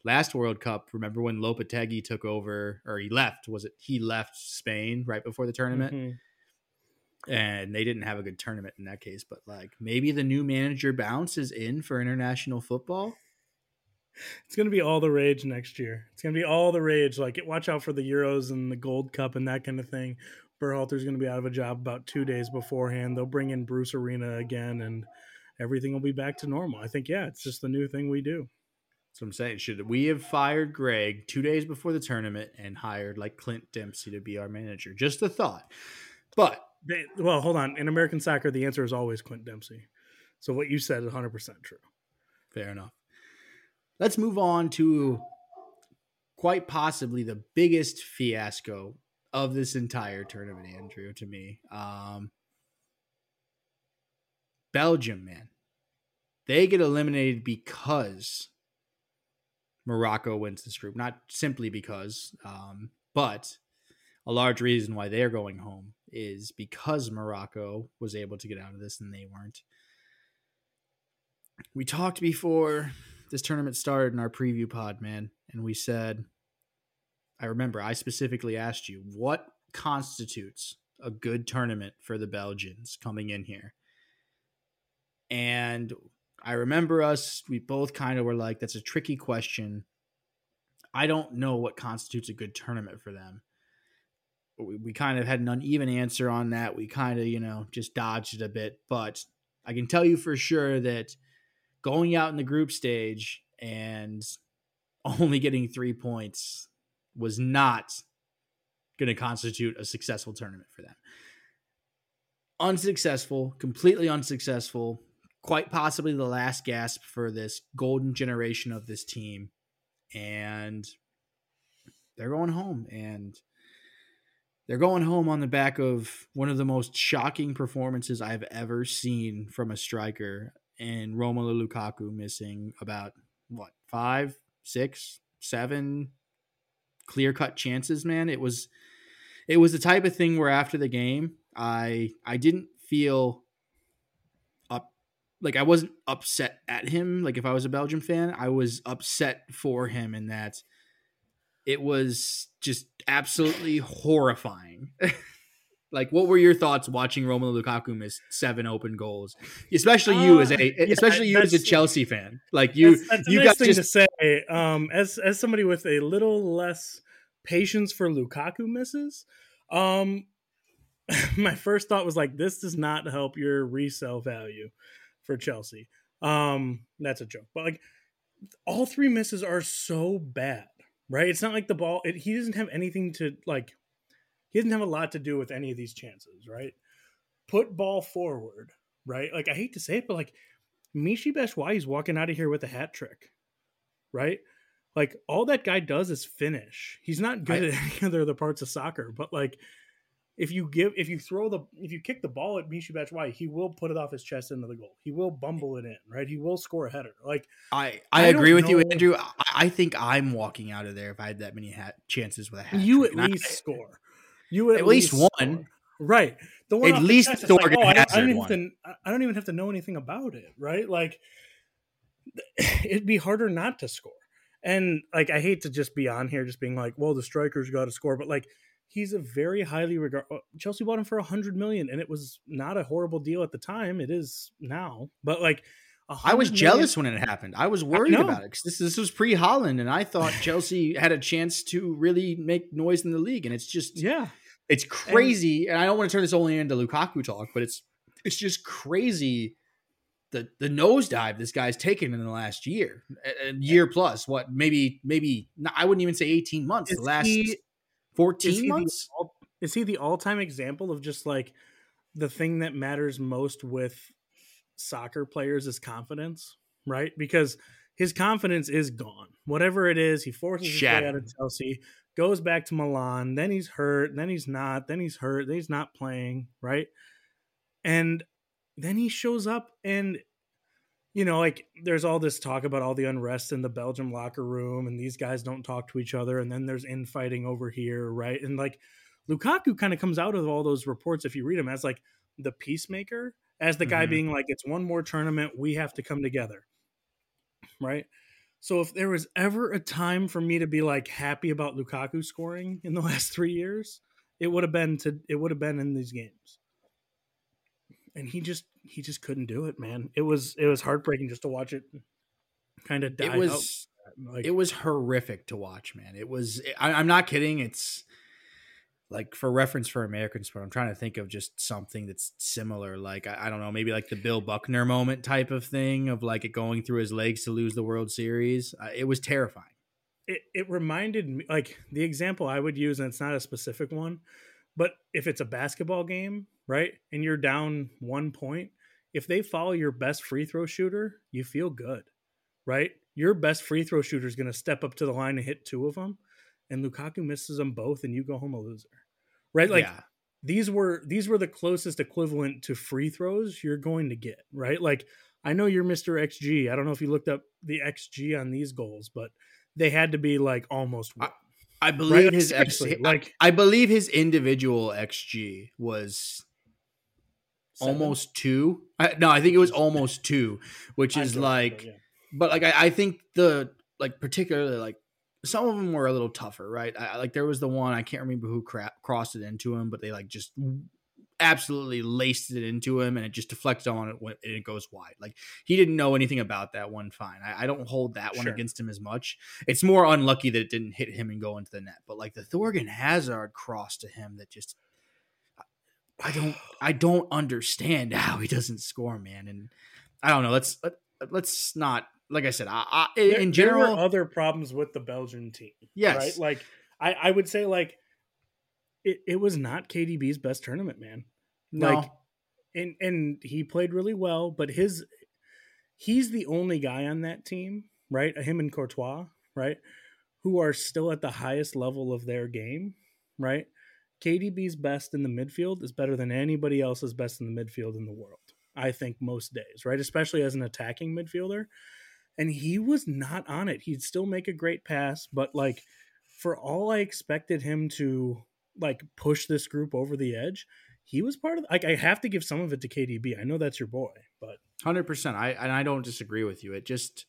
last World Cup. Remember when Lopetegui took over or he left? Was it he left Spain right before the tournament? Mm-hmm and they didn't have a good tournament in that case. But like maybe the new manager bounce is in for international football. It's gonna be all the rage next year. It's gonna be all the rage. Like watch out for the Euros and the Gold Cup and that kind of thing. Berhalter's gonna be out of a job about two days beforehand. They'll bring in Bruce Arena again, and everything will be back to normal. I think yeah, it's just the new thing we do. So I'm saying, should we have fired Greg two days before the tournament and hired like Clint Dempsey to be our manager? Just a thought. But they, well, hold on. In American soccer, the answer is always Clint Dempsey. So what you said is 100% true. Fair enough. Let's move on to quite possibly the biggest fiasco of this entire tournament, Andrew, to me. Um, Belgium, man. They get eliminated because Morocco wins this group. Not simply because, um, but a large reason why they're going home is because Morocco was able to get out of this and they weren't. We talked before this tournament started in our preview pod, man, and we said, I remember I specifically asked you what constitutes a good tournament for the Belgians coming in here. And I remember us, we both kind of were like, that's a tricky question. I don't know what constitutes a good tournament for them. We, kind of had an uneven answer on that. We kind of, you know, just dodged it a bit. But I can tell you for sure that going out in the group stage and only getting three points was not going to constitute a successful tournament for them. Unsuccessful, completely unsuccessful, quite possibly the last gasp for this golden generation of this team. And they're going home. And they're going home on the back of one of the most shocking performances I've ever seen from a striker and Romelu Lukaku missing about what five, six, seven clear cut chances, man. It was it was the type of thing where after the game, I I didn't feel up like I wasn't upset at him. Like if I was a Belgium fan, I was upset for him in that it was just absolutely horrifying. like what were your thoughts watching Romelu Lukaku miss seven open goals? Especially you uh, as a yeah, especially you as a Chelsea fan. Like you that's, that's you nice got just to say um as as somebody with a little less patience for Lukaku misses. Um my first thought was like this does not help your resale value for Chelsea. Um that's a joke. But like all three misses are so bad, right? It's not like the ball it, he doesn't have anything to like he doesn't have a lot to do with any of these chances, right? Put ball forward, right? Like I hate to say it, but like Michy Batshuayi walking out of here with a hat trick, right? Like all that guy does is finish. He's not good I, at any other the parts of soccer, but like if you give if you throw the if you kick the ball at Michy Batshuayi, he will put it off his chest into the goal. He will bumble it in, right? He will score a header. Like I I, I agree with know. you, Andrew. I, I, think I'm walking out of there if I had that many hat chances with a hat. You at least I, score. You at, at least, least, one. Score. Right. The one at least the like, oh, I, don't, I, don't even to, I don't even have to know anything about it, right? Like it'd be harder not to score. And like I hate to just be on here just being like, well, the strikers got to score, but like he's a very highly regard. Uh, Chelsea bought him for a hundred million, and it was not a horrible deal at the time. It is now, but like. I was jealous million, when it happened. I was worried I about it because this this was pre Haaland, and I thought Chelsea had a chance to really make noise in the league. And it's just yeah, it's crazy. And, and I don't want to turn this only into Lukaku talk, but it's it's just crazy the the nosedive this guy's taken in the last year, a, year plus. What maybe maybe I wouldn't even say eighteen months. The last he, fourteen months. All, is he the all time example of just like the thing that matters most with soccer players is confidence, right? Because his confidence is gone. Whatever it is, he forces his way out of Chelsea, goes back to Milan, then he's hurt, then he's not, then he's hurt, then he's not playing, right? And then he shows up and you know, like there's all this talk about all the unrest in the Belgium locker room and these guys don't talk to each other and then there's infighting over here, right? And like Lukaku kind of comes out of all those reports if you read them as like the peacemaker, as the guy mm-hmm. being like it's one more tournament, we have to come together. Right? So if there was ever a time for me to be like happy about Lukaku scoring in the last 3 years, it would have been to it would have been in these games and he just he just couldn't do it, man. It was it was heartbreaking just to watch it kind of die. It was like, it was horrific to watch, man. It was. I, I'm not kidding. It's like for reference for American sport. I'm trying to think of just something that's similar. Like I, I, don't know, maybe like the Bill Buckner moment type of thing of like it going through his legs to lose the World Series. Uh, it was terrifying. It it reminded me like the example I would use, and it's not a specific one, but if it's a basketball game right? And you're down one point. If they follow your best free throw shooter, you feel good, right? Your best free throw shooter is going to step up to the line and hit two of them, and Lukaku misses them both, and you go home a loser, right? Like yeah. these were these were the closest equivalent to free throws you're going to get, right? Like I know you're Mr. XG. I don't know if you looked up the XG on these goals, but they had to be like almost. I, I believe right? his X, like I, believe his individual xG was Seven? almost two. I, no, I think it was almost two, which is like, yeah. but like I, I think the like particularly like some of them were a little tougher, right? I, like there was the one I can't remember who cra- crossed it into him, but they like just absolutely laced it into him and it just deflects on it when it goes wide. Like he didn't know anything about that one. Fine, I, I don't hold that one against him as much. It's more unlucky that it didn't hit him and go into the net. But like the Thorgan Hazard cross to him that just I don't I don't understand how he doesn't score, man. And I don't know. Let's let, let's not like I said. I, I there, in general, there were other problems with the Belgian team. Yes, right. Like I I would say like it, it was not KDB's best tournament, man. No. Like, and and he played really well, but his he's the only guy on that team, right? Him and Courtois, right? Who are still at the highest level of their game, right? KDB's best in the midfield is better than anybody else's best in the midfield in the world. I think most days, right? Especially as an attacking midfielder. And he was not on it. He'd still make a great pass, but like for all I expected him to like push this group over the edge, he was part of like I have to give some of it to KDB. I know that's your boy, but 100%. I and I don't disagree with you. It just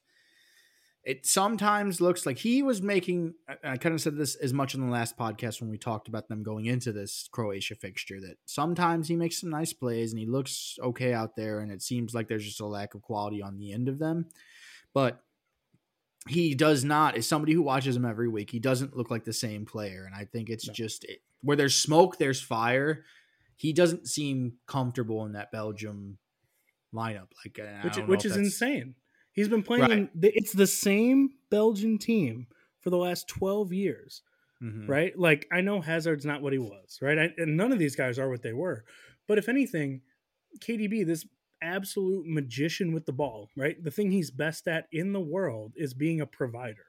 it sometimes looks like he was making I kind of said this as much in the last podcast when we talked about them going into this Croatia fixture that sometimes he makes some nice plays and he looks okay out there and it seems like there's just a lack of quality on the end of them. But he does not as somebody who watches him every week, he doesn't look like the same player and I think it's no. just where there's smoke there's fire he doesn't seem comfortable in that Belgium lineup. Like, which, which is insane. He's been playing. Right. In, it's the same Belgian team for the last twelve years, mm-hmm. right? Like, I know Hazard's not what he was, right? I, and none of these guys are what they were. But if anything, KDB, this absolute magician with the ball, right? The thing he's best at in the world is being a provider,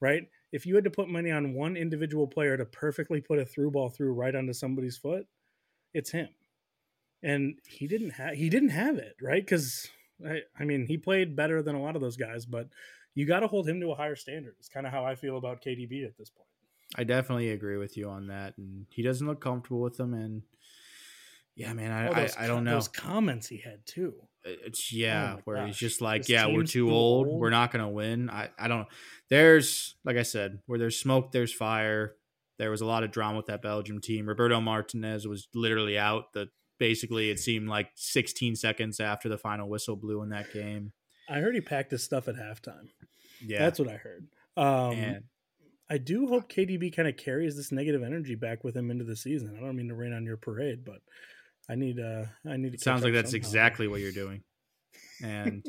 right? If you had to put money on one individual player to perfectly put a through ball through right onto somebody's foot, it's him and he didn't have he didn't have it right because I, I mean he played better than a lot of those guys but you got to hold him to a higher standard it's kind of how i feel about kdb at this point i definitely agree with you on that and he doesn't look comfortable with them and yeah man i, oh, I, I, don't know those comments he had too it's yeah oh where gosh. he's just like this yeah we're too old. old we're not gonna win i i don't there's like i said where there's smoke there's fire there was a lot of drama with that Belgium team. Roberto Martinez was literally out. The basically it seemed like 16 seconds after the final whistle blew in that game. I heard he packed his stuff at halftime. Yeah, that's what I heard. Um, and, I do hope KDB kind of carries this negative energy back with him into the season. I don't mean to rain on your parade, but I need uh I need to. It sounds like that's somehow. exactly what you're doing, and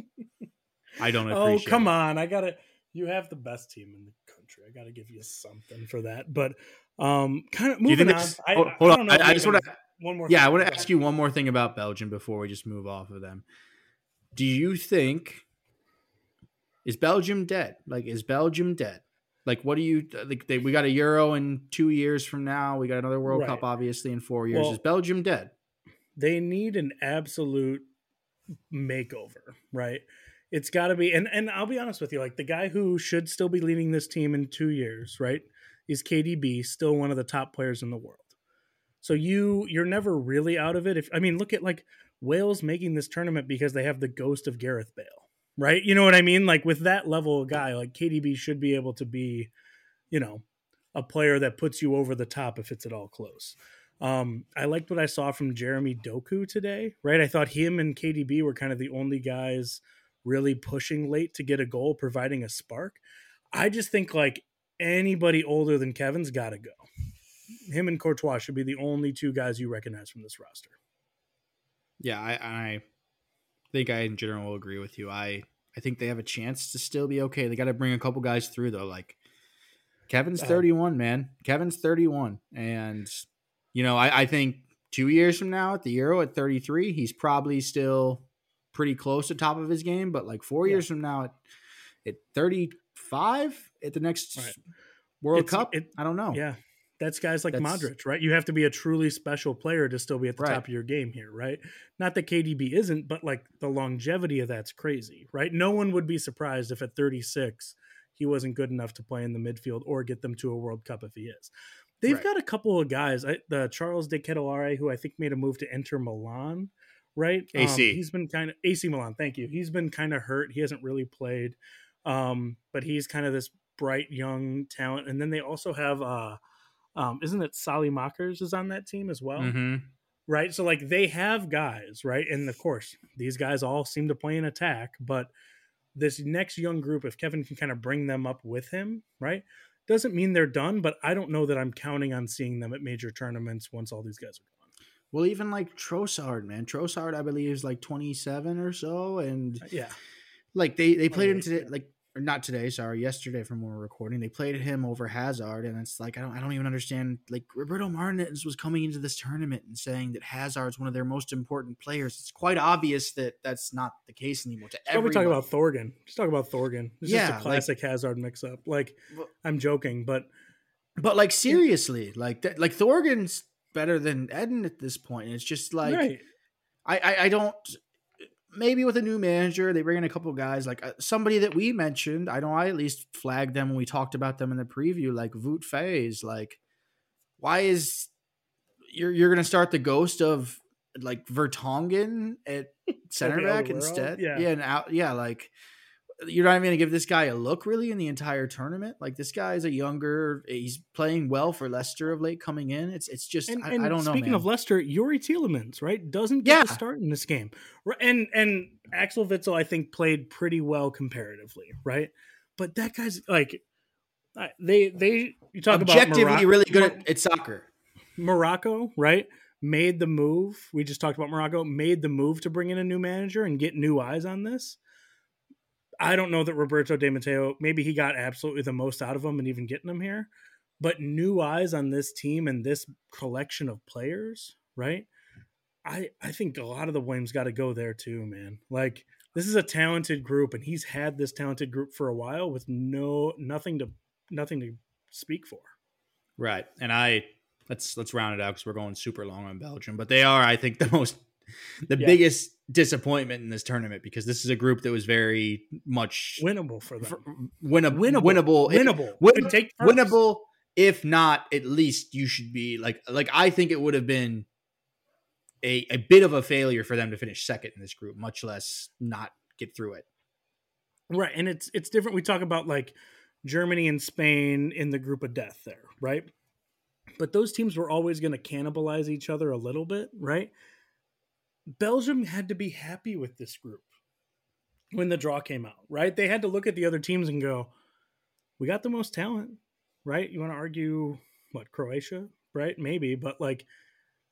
I don't. oh come on! I gotta. You have the best team in the country. I got to give you something for that. But um, kind of moving on. I, hold, hold on. I, I just want to one more. Yeah, I want to ask you one more thing about Belgium before we just move off of them. Do you think is Belgium dead? Like, is Belgium dead? Like, what do you like? They, we got a Euro in two years from now. We got another World right. Cup, obviously, in four years. Well, is Belgium dead? They need an absolute makeover, right? it's got to be and and I'll be honest with you like the guy who should still be leading this team in 2 years, right? Is KDB still one of the top players in the world. So you you're never really out of it if I mean look at like Wales making this tournament because they have the ghost of Gareth Bale, right? You know what I mean? Like with that level of guy, like KDB should be able to be, you know, a player that puts you over the top if it's at all close. Um, I liked what I saw from Jeremy Doku today, right? I thought him and KDB were kind of the only guys really pushing late to get a goal, providing a spark. I just think like anybody older than Kevin's got to go. Him and Courtois should be the only two guys you recognize from this roster. Yeah, I, I think I in general will agree with you. I I think they have a chance to still be okay. They got to bring a couple guys through though. Like Kevin's uh, 31, man. Kevin's 31, and you know I, I think two years from now at the Euro at 33, he's probably still pretty close to top of his game, but like four yeah. years from now, at, at 35 at the next right. World it's, Cup, it, I don't know. Yeah. That's guys like That's, Modric, right? You have to be a truly special player to still be at the right. top of your game here, right? Not that KDB isn't, but like the longevity of that's crazy, right? No one would be surprised if at 36 he wasn't good enough to play in the midfield or get them to a World Cup if he is. They've Right. got a couple of guys, I, the Charles de Ketelaere, who I think made a move to enter Milan, right? Um, AC. he's been kind of AC Milan. Thank you. He's been kind of hurt. He hasn't really played, um, but he's kind of this bright young talent. And then they also have, uh, um, isn't it Saelemaekers is on that team as well? hmm right? So like they have guys, right? And of course, these guys all seem to play in attack, but this next young group, if Kevin can kind of bring them up with him, right? Doesn't mean they're done, but I don't know that I'm counting on seeing them at major tournaments once all these guys are gone. Well, even like Trossard, man. Trossard, I believe, is like 27 or so. And. Uh, yeah. like they, they played him 28, today, like, not today, sorry, yesterday from when we we're recording. They played him over Hazard. And it's like, I don't, I don't even understand. Like, Roberto Martinez was coming into this tournament and saying that Hazard's one of their most important players. It's quite obvious that that's not the case anymore. To Why we talk everybody. about Thorgan? Just talk about Thorgan. It's Yeah, just a classic Hazard mix up. Like Well- I'm joking, but But like seriously, like that, like Thorgan's better than Eden at this point. And it's just like right. I, I I don't. Maybe with a new manager, they bring in a couple guys like uh, somebody that we mentioned. I know I at least flagged them when we talked about them in the preview, like Wout Faes. Like, why is you're you're gonna start the ghost of like Vertonghen at center back instead? Yeah. yeah, and out, yeah, like you're not even gonna give this guy a look really in the entire tournament. Like this guy is a younger, he's playing well for Leicester of late coming in. It's it's just And, I, and I don't know. speaking of Leicester, Youri Tielemans, right, doesn't get Yeah. to start in this game, and and Axel Witsel, I think, played pretty well comparatively, right? But that guy's like, they they you talk objectively about Morocco, really good at, at soccer. Morocco, right? Made the move. We just talked about Morocco. Made the move to bring in a new manager and get new eyes on this. I don't know that Roberto De Matteo. Maybe he got absolutely the most out of him and even getting him here, but new eyes on this team and this collection of players, right? I I think a lot of the blame's got to go there too, man. Like this is a talented group, and he's had this talented group for a while with no nothing to nothing to speak for. Right. And I let's let's round it out because we're going super long on Belgium. But they are, I think, the most the Yeah. biggest disappointment in this tournament because this is a group that was very much Winnable for them. for, winnab- winnable, winnable, if- winnable, win- take first. winnable. If not, at least you should be like like I think it would have been a a bit of a failure for them to finish second in this group, much less not get through it. right? And it's it's different. We talk about like Germany and Spain in the group of death there, right? But those teams were always going to cannibalize each other a little bit, right? Belgium had to be happy with this group when the draw came out, right? They had to look at the other teams and go, "We got the most talent, right?" You want to argue what Croatia, right? Maybe, but like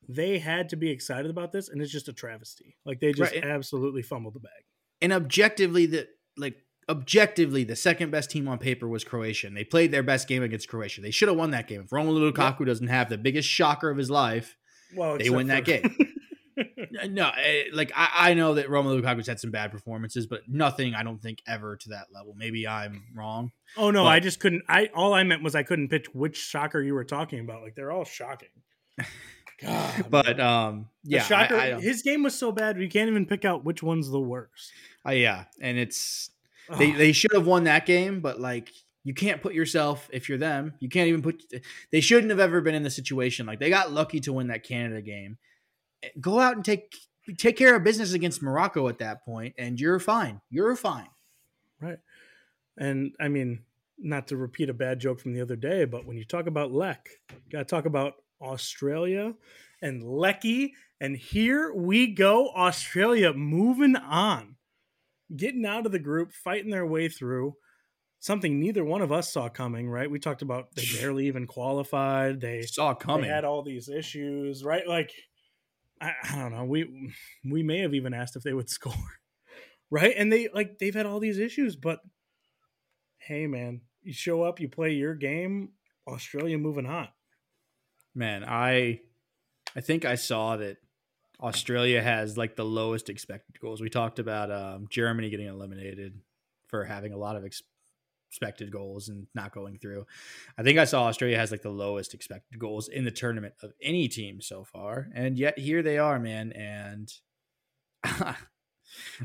they had to be excited about this, and it's just a travesty. Like they just Right. absolutely fumbled the bag. and objectively the like objectively the second best team on paper was Croatia. And they played their best game against Croatia. They should have won that game. If Romelu Lukaku doesn't have the biggest shocker of his life, Well, They win that game. no, eh, like I, I know that Romelu Lukaku's had some bad performances, but nothing I don't think ever to that level. Maybe I'm wrong. oh no, But- I just couldn't. I all I meant was I couldn't pitch which shocker you were talking about. Like they're all shocking. God, But um, yeah, shocker. I, I his game was so bad we can't even pick out which one's the worst. I- yeah, and it's they they should have won that game, but like you can't put yourself if you're them. You can't even put. They shouldn't have ever been in the situation. Like they got lucky to win that Canada game. Go out and take take care of business against Morocco at that point, and you're fine. You're fine. right. And I mean, not to repeat a bad joke from the other day, but when you talk about Lek, you got to talk about Australia and Leckie. And here we go, Australia moving on, getting out of the group, fighting their way through. Something neither one of us saw coming, right? We talked about they barely even qualified. They Saw coming. they had all these issues, right? Like, I, I don't know. We we may have even asked if they would score, right? And they like they've had all these issues, but hey, man, you show up, you play your game. Australia moving hot. Man, I I think I saw that Australia has like the lowest expected goals. We talked about um, Germany getting eliminated for having a lot of expected goals and not going through. I think I saw Australia has like the lowest expected goals in the tournament of any team so far, and yet here they are, man. And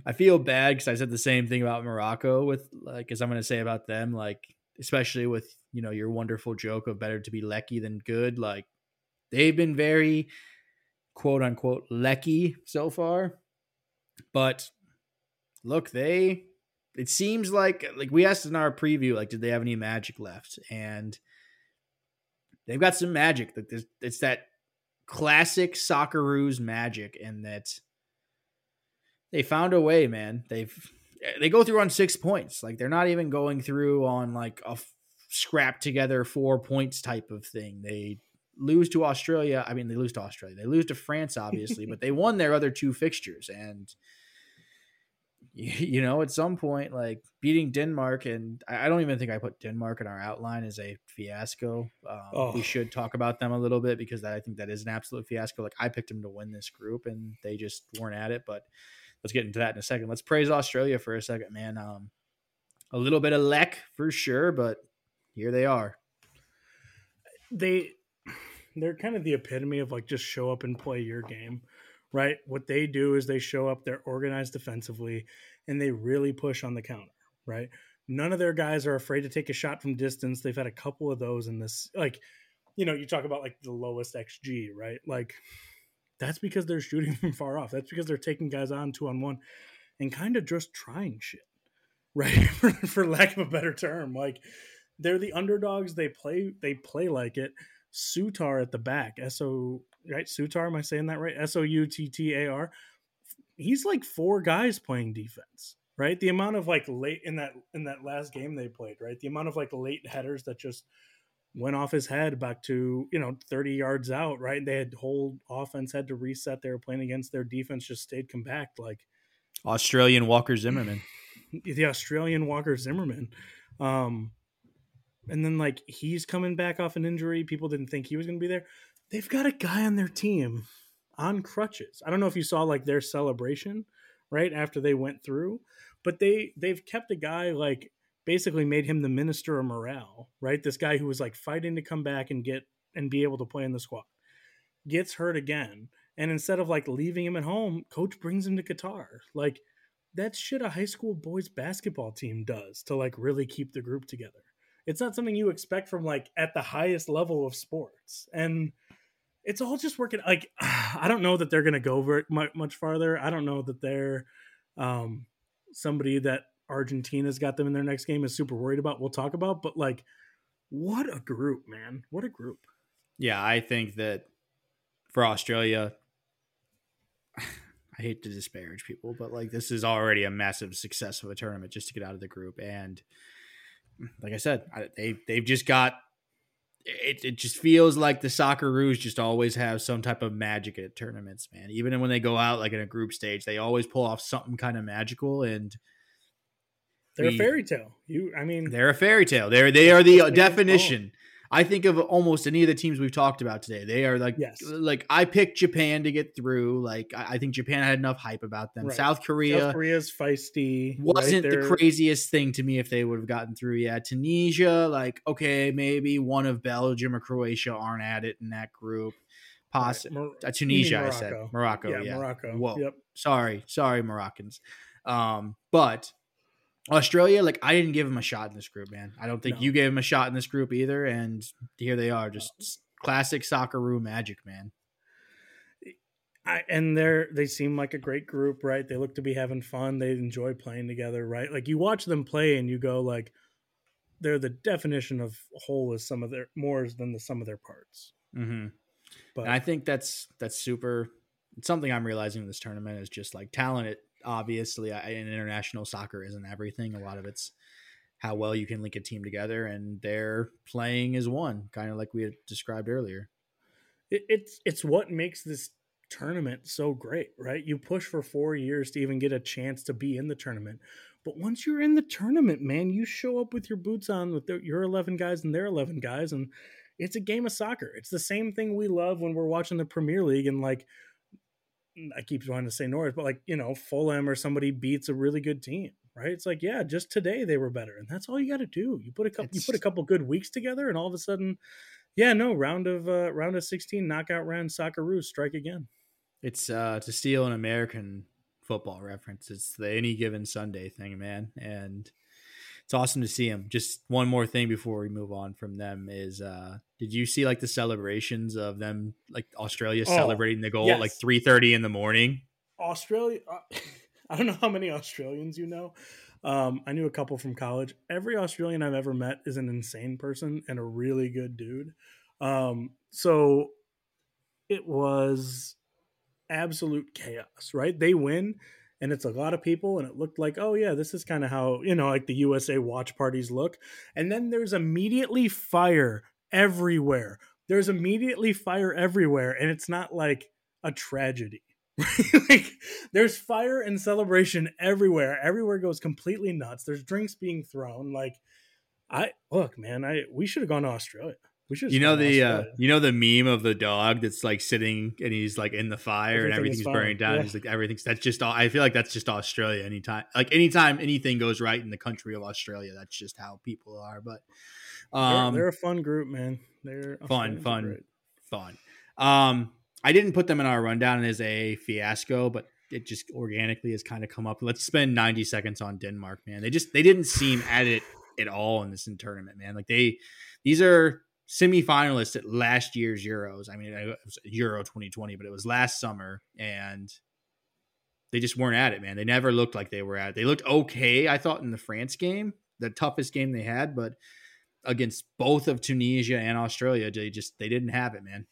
I feel bad because I said the same thing about Morocco with like as I'm going to say about them, like especially with you know your wonderful joke of better to be lucky than good. Like they've been very quote unquote lucky so far, but look, they it seems like like we asked in our preview, like did they have any magic left, and they've got some magic. That it's that classic Socceroos magic, and that they found a way, man. They've they go through on six points. Like they're not even going through on like a scrap together four points type of thing. They lose to Australia. I mean, they lose to Australia. They lose to France, obviously, but they won their other two fixtures. And you know, at some point, like beating Denmark, and I don't even think I put Denmark in our outline as a fiasco. Um, oh. We should talk about them a little bit because I think that is an absolute fiasco. Like I picked them to win this group, and they just weren't at it. But let's get into that in a second. Let's praise Australia for a second, man. Um, a little bit of leck for sure, but here they are. They they're kind of the epitome of like just show up and play your game right? What they do is they show up, they're organized defensively, and they really push on the counter, right? None of their guys are afraid to take a shot from distance. They've had a couple of those in this, like, you know, you talk about like the lowest XG, right? Like, that's because they're shooting from far off. That's because they're taking guys on two on one and kind of just trying shit, right? for, lack of a better term. Like, they're the underdogs. They play, they play like it. Souttar at the back, S O right? Souttar, am I saying that right? S O U T T A R. He's like four guys playing defense, right? The amount of like late in that in that last game they played, right? The amount of like late headers that just went off his head back to you know 30 yards out right they had whole offense had to reset they were playing against their defense just stayed compact like australian walker zimmerman the australian walker zimmerman um and then like he's coming back off an injury people didn't think he was going to be there they've got a guy on their team on crutches. I don't know if you saw like their celebration right after they went through, but they they've kept a guy like basically made him the minister of morale, right? This guy who was like fighting to come back and get and be able to play in the squad gets hurt again. And instead of like leaving him at home, coach brings him to Qatar. Like that's shit a high school boys basketball team does to like really keep the group together. It's not something you expect from like at the highest level of sports. And it's all just working. Like I don't know that they're going to go much farther. I don't know that they're um, somebody that Argentina's got them in their next game is super worried about. We'll talk about, but like, what a group, man! What a group. Yeah, I think that for Australia, I hate to disparage people, but like this is already a massive success of a tournament just to get out of the group. And like I said, I, they they've just got it, it just feels like the Socceroos just always have some type of magic at tournaments, man. Even when they go out like in a group stage, they always pull off something kind of magical and they're we, a fairy tale. You, I mean, they're a fairy tale. They're they are the definition I think of almost any of the teams we've talked about today. They are like, yes. like I picked Japan to get through. Like I, I think Japan had enough hype about them. Right. South Korea, South Korea's feisty. Wasn't right? the craziest thing to me if they would have gotten through. Yeah, Tunisia, like okay, maybe one of Belgium or Croatia aren't at it in that group. Possibly right. uh, Tunisia. I said Morocco. Yeah, yeah, Morocco. Whoa, yep. sorry, sorry, Moroccans. Um, but Australia, like I didn't give them a shot in this group, man. I don't think no. you gave them a shot in this group either, and here they are, just no. classic Socceroo magic, man. I, and they're they seem like a great group, right? They look to be having fun. They enjoy playing together, right? Like you watch them play, and you go like, they're the definition of whole is some of their more than the sum of their parts. Mm-hmm. But and I think that's that's super. Something I'm realizing in this tournament is just like talent obviously in international soccer isn't everything. A lot of it's how well you can link a team together, and they're playing as one, kind of like we had described earlier. It, it's it's what makes this tournament so great, right? You push for four years to even get a chance to be in the tournament. But once you're in the tournament, man, you show up with your boots on with your 11 guys and their 11 guys, and it's a game of soccer. It's the same thing we love when we're watching the Premier League and like I keep wanting to say Norwich, but like, you know, Fulham or somebody beats a really good team, right? It's like, yeah, just today they were better. And that's all you got to do. You put a couple, it's... you put a couple good weeks together and all of a sudden, yeah, no, round of, uh, round of 16 knockout round Socceroos strike again. It's, uh, to steal an American football reference. It's the any given Sunday thing, man, and it's awesome to see them. Just one more thing before we move on from them is, uh, did you see like the celebrations of them, like Australia Oh, celebrating the goal yes. at like three thirty in the morning? Australia. Uh, I don't know how many Australians you know. Um, I knew a couple from college. Every Australian I've ever met is an insane person and a really good dude. Um, so it was absolute chaos, right? They win, and it's a lot of people, and it looked like, oh yeah, this is kind of how you know, like the USA watch parties look. And then there's immediately fire everywhere. There's immediately fire everywhere, and it's not like a tragedy. like there's fire and celebration everywhere. Everywhere goes completely nuts. There's drinks being thrown. Like I look, man, I we should have gone to Australia. You know the uh, you know the meme of the dog that's like sitting and he's like in the fire and Everything is everything's burning down. Yeah. He's like everything's that's just all. I feel like that's just Australia. Anytime like anytime anything goes right in the country of Australia, that's just how people are. But um, they're, they're a fun group, man. They're Fun, fun. great. fun. Um, I didn't put them in our rundown as a fiasco, but it just organically has kind of come up. Let's spend 90 seconds on Denmark, man. They just they didn't seem at it at all in this tournament, man. Like they these are semifinalists at last year's Euros. I mean, it was Euro 2020, but it was last summer and they just weren't at it, man. They never looked like they were at it. They looked okay, I thought, in the France game, the toughest game they had, but against both of Tunisia and Australia, they just they didn't have it, man.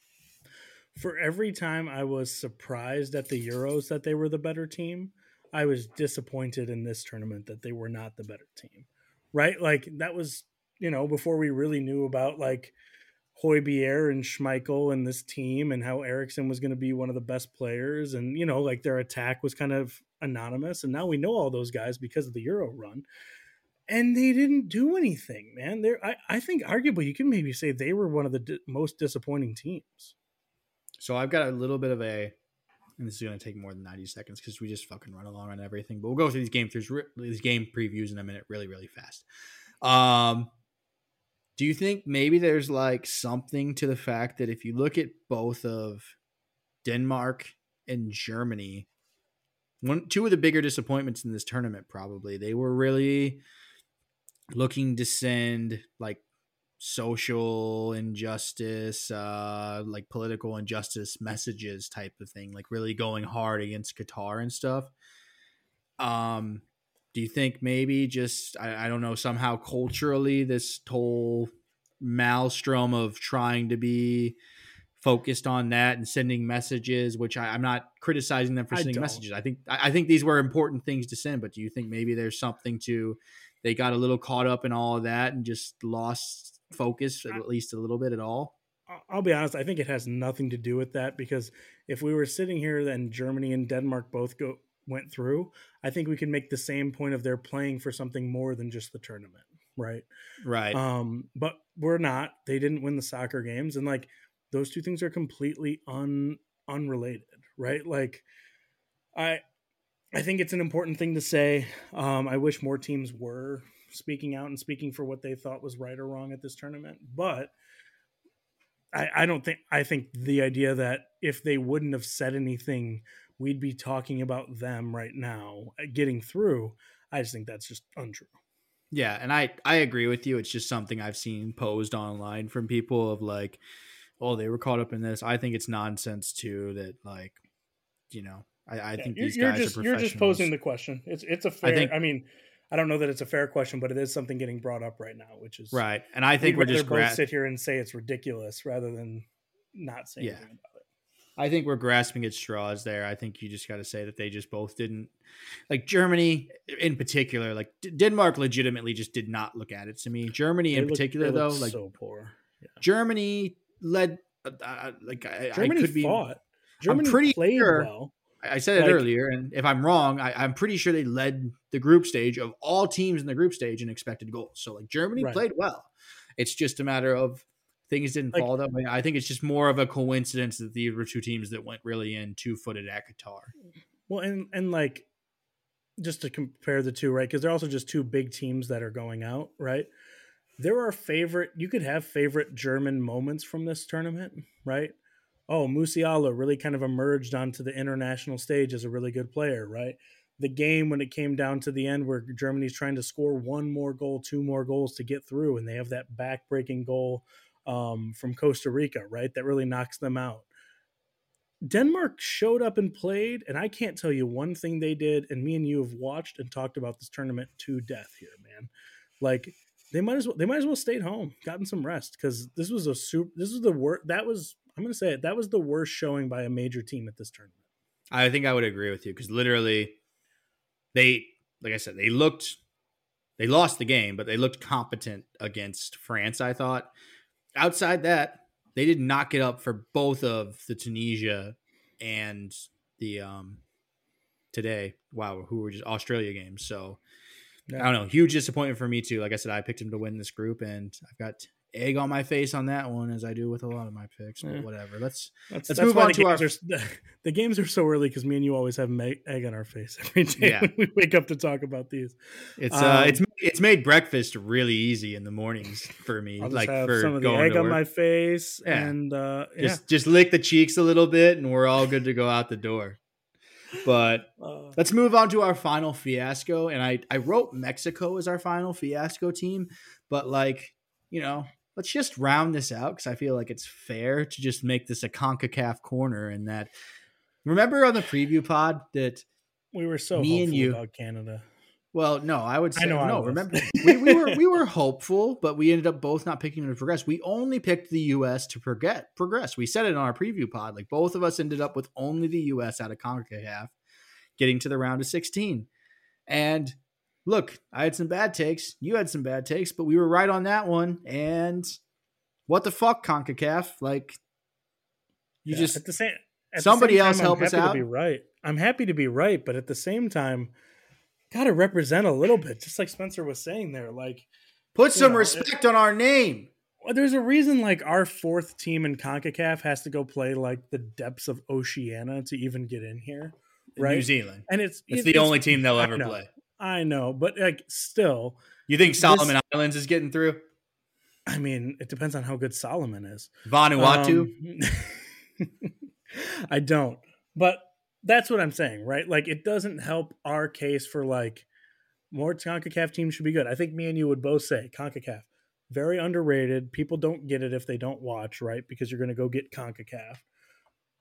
For every time I was surprised at the Euros that they were the better team, I was disappointed in this tournament that they were not the better team. Right? Like that was, you know, before we really knew about like Højbjerg and Schmeichel and this team and how Eriksen was going to be one of the best players and you know like their attack was kind of anonymous and now we know all those guys because of the Euro run and they didn't do anything man they I, I think arguably you can maybe say they were one of the most disappointing teams So I've got a little bit of a, and this is going to take more than ninety seconds because we just fucking run along on everything. But we'll go through these game throughs, these game previews in a minute, really, really fast. Um, do you think maybe there's like something to the fact that if you look at both of Denmark and Germany, one two of the bigger disappointments in this tournament probably they were really looking to send like social injustice, uh, like political injustice messages type of thing, like really going hard against Qatar and stuff. Um, do you think maybe just I, I don't know somehow culturally this whole maelstrom of trying to be focused on that and sending messages, which I, I'm not criticizing them for sending don't. messages. I think I, I think these were important things to send, but do you think maybe there's something to they got a little caught up in all of that and just lost focus at least a little bit at all? I- I'll be honest. I think it has nothing to do with that because if we were sitting here and Germany and Denmark both go went through, I think we can make the same point of they're playing for something more than just the tournament, right? Right. Um, but we're not. They didn't win the soccer games, and like those two things are completely un unrelated, right? Like, I I think it's an important thing to say. Um, I wish more teams were speaking out and speaking for what they thought was right or wrong at this tournament, but I, I don't think I think the idea that if they wouldn't have said anything, we'd be talking about them right now uh, getting through. I just think that's just untrue. Yeah, and I I agree with you. It's just something I've seen posed online from people of like, oh, they were caught up in this. I think it's nonsense too. That like, you know, I, I Yeah, think these you're guys just are you're just posing the question. It's it's a fair. I, think- mean, I don't know that it's a fair question, but it is something getting brought up right now, which is right, and I think we're just both gra- sit here and say it's ridiculous rather than not saying Yeah. It. I think we're grasping at straws there. I think you just got to say that they just both didn't like Germany in particular. Like D- Denmark, legitimately just did not look at it to me. Germany in look- particular, though, like so poor. Germany led. Uh, uh, like I, Germany I could be. fought. Germany pretty played sure- well. I said it Like- earlier, and if I'm wrong, I, I'm pretty sure they led the group stage of all teams in the group stage in expected goals. So like Germany Right. played well. It's just a matter of things didn't Like- fall that way. I think it's just more of a coincidence that these were two teams that went really in two footed at Qatar. Well, and and like just to compare the two, right? Because they're also just two big teams that are going out, right? There are favorite. You could have favorite German moments from this tournament, right? oh, Musiala really kind of emerged onto the international stage as a really good player, right? The game when it came down to the end where Germany's trying to score one more goal, two more goals to get through, and they have that back-breaking goal um, from Costa Rica, right? That really knocks them out. Denmark showed up and played, and I can't tell you one thing they did. And me and you have watched and talked about this tournament to death here, man. Like they might as well they might as well stayed home, gotten some rest because this was a super. This was the worst. That was I'm to say it. That was the worst showing by a major team at this tournament. I think I would agree with you because literally, they like I said they looked they lost the game, but they looked competent against France. I thought. Outside that, they did not get up for both of the Tunisia and the um today. Wow, who were just Australia games. So yeah. I don't know. Huge disappointment for me too. Like I said, I picked him to win this group, and I've got egg on my face on that one, as I do with a lot of my picks. But yeah. whatever. Let's let's, let's move on to our. Are, the games are so early because me and you always have egg on our face every day yeah. when we wake up to talk about these. It's uh, um, uh, it's it's made breakfast really easy in the mornings for me. like for some of the egg on my face yeah. and uh, just just lick the cheeks a little bit, and we're all good to go out the door. But uh, let's move on to our final fiasco. And I, I wrote Mexico as our final fiasco team, but like, you know, let's just round this out because I feel like it's fair to just make this a CONCACAF corner and that remember on the preview pod that we were so me and you about Canada. Well, no, I would say I no. remember, we, we, were we were hopeful, but we ended up both not picking to progress. We only picked the U.S. to progress. Progress. We said it on our preview pod. Like both of us ended up with only the U.S. out of Concacaf, getting to the round of sixteen. And look, I had some bad takes. You had some bad takes, but we were right on that one. And what the fuck, Concacaf? Like, you yeah, just at the same. At somebody the same else time, help I'm us out. To be right. I'm happy to be right, but at the same time got to represent a little bit, just like Spencer was saying there. Like, put some know, respect it, on our name. Well, there's a reason like our fourth team in CONCACAF has to go play like the depths of Oceania to even get in here, right? New Zealand, and it's it's, it's the only team they'll ever play. I know, but like still, you think Solomon this, Islands is getting through? I mean, it depends on how good Solomon is. Vanuatu. Um, I don't, but that's what I'm saying, right? Like it doesn't help our case for like more CONCACAF teams should be good. I think me and you would both say CONCACAF very underrated. People don't get it if they don't watch, right? Because you're going to go get CONCACAF.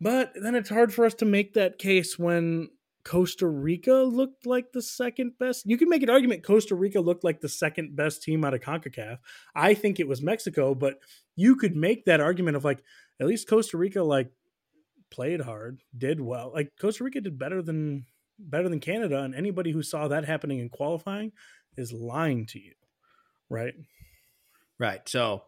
But then it's hard for us to make that case when Costa Rica looked like the second best. You can make an argument Costa Rica looked like the second best team out of CONCACAF. I think it was Mexico, but you could make that argument of like at least Costa Rica like played hard, did well. Like Costa Rica did better than better than Canada, and anybody who saw that happening in qualifying is lying to you, right? Right. So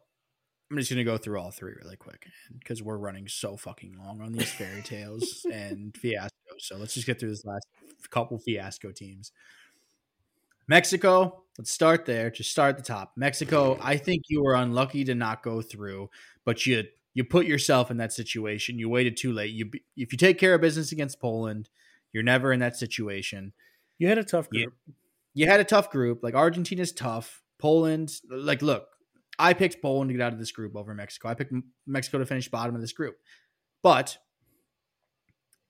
I'm just gonna go through all three really quick because we're running so fucking long on these fairy tales and fiascos. So let's just get through this last couple fiasco teams. Mexico, let's start there. Just start at the top. Mexico, I think you were unlucky to not go through, but you you put yourself in that situation. You waited too late. You if you take care of business against Poland, you're never in that situation. You had a tough group. You, you had a tough group. Like Argentina's tough. Poland, like look, I picked Poland to get out of this group over Mexico. I picked Mexico to finish bottom of this group. But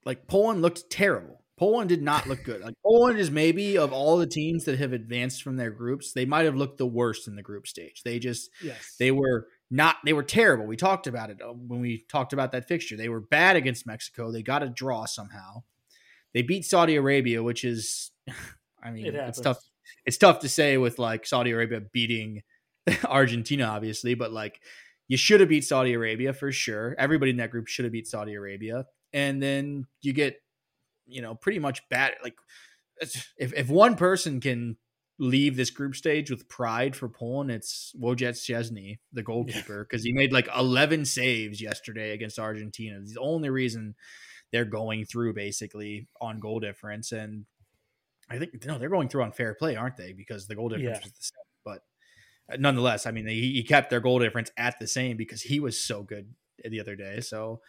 like Poland looked terrible. Poland did not look good. Like Poland is maybe of all the teams that have advanced from their groups, they might have looked the worst in the group stage. They just yes. they were not they were terrible. We talked about it uh, when we talked about that fixture. They were bad against Mexico. They got a draw somehow. They beat Saudi Arabia, which is I mean, it it's tough it's tough to say with like Saudi Arabia beating Argentina obviously, but like you should have beat Saudi Arabia for sure. Everybody in that group should have beat Saudi Arabia. And then you get you know, pretty much bad like if if one person can leave this group stage with pride for Poland, it's Wojciech Szczesny, the goalkeeper, because he made like 11 saves yesterday against Argentina. It's the only reason they're going through basically on goal difference. And I think, no, they're going through on fair play, aren't they? Because the goal difference yeah. was the same. Nonetheless, I mean, he, he kept their goal difference at the same because he was so good the other day. So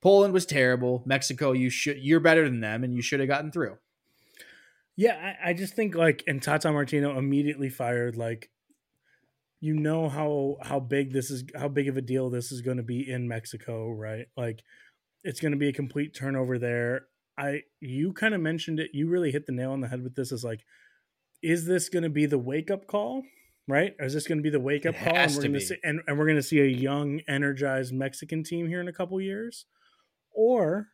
Poland was terrible. Mexico, you should, you're better than them and you should have gotten through. Yeah, I, I just think like and Tata Martino immediately fired like you know how how big this is how big of a deal this is going to be in Mexico, right? Like it's going to be a complete turnover there. I you kind of mentioned it. You really hit the nail on the head with this. Is like, is this going to be the wake up call? Right? Or is this going to be the wake up call? And we're going to see and, and we're going to see a young, energized Mexican team here in a couple years, or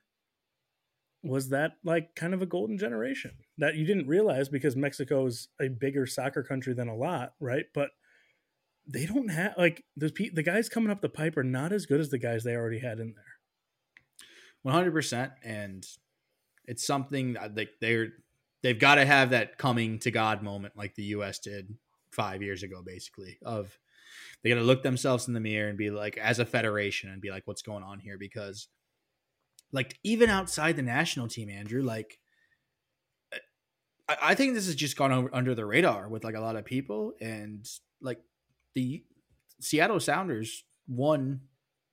was that like kind of a golden generation that you didn't realize because Mexico is a bigger soccer country than a lot, right? But they don't have like the the guys coming up the pipe are not as good as the guys they already had in there. One hundred percent, and it's something uh, that they're they've got to have that coming to God moment like the U.S. did five years ago, basically. Of they got to look themselves in the mirror and be like, as a federation, and be like, what's going on here? Because like even outside the national team, Andrew, like I, I think this has just gone over, under the radar with like a lot of people, and like the Seattle Sounders won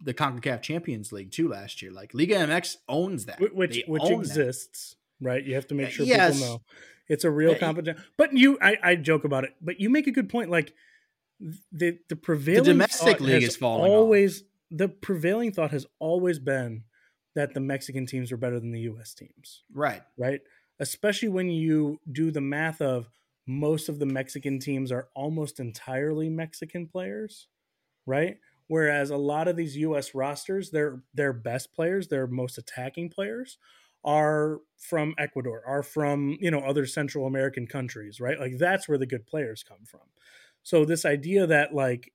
the CONCACAF Champions League too last year. Like Liga MX owns that, which they which exists, that. right? You have to make sure yes. people know it's a real competition. But you, I, I joke about it, but you make a good point. Like the the prevailing the domestic league is falling always. Off. The prevailing thought has always been that the Mexican teams are better than the U.S. teams. Right. Right. Especially when you do the math of most of the Mexican teams are almost entirely Mexican players, right? Whereas a lot of these U.S. rosters, their their best players, their most attacking players, are from Ecuador, are from you know other Central American countries, right? Like that's where the good players come from. So this idea that like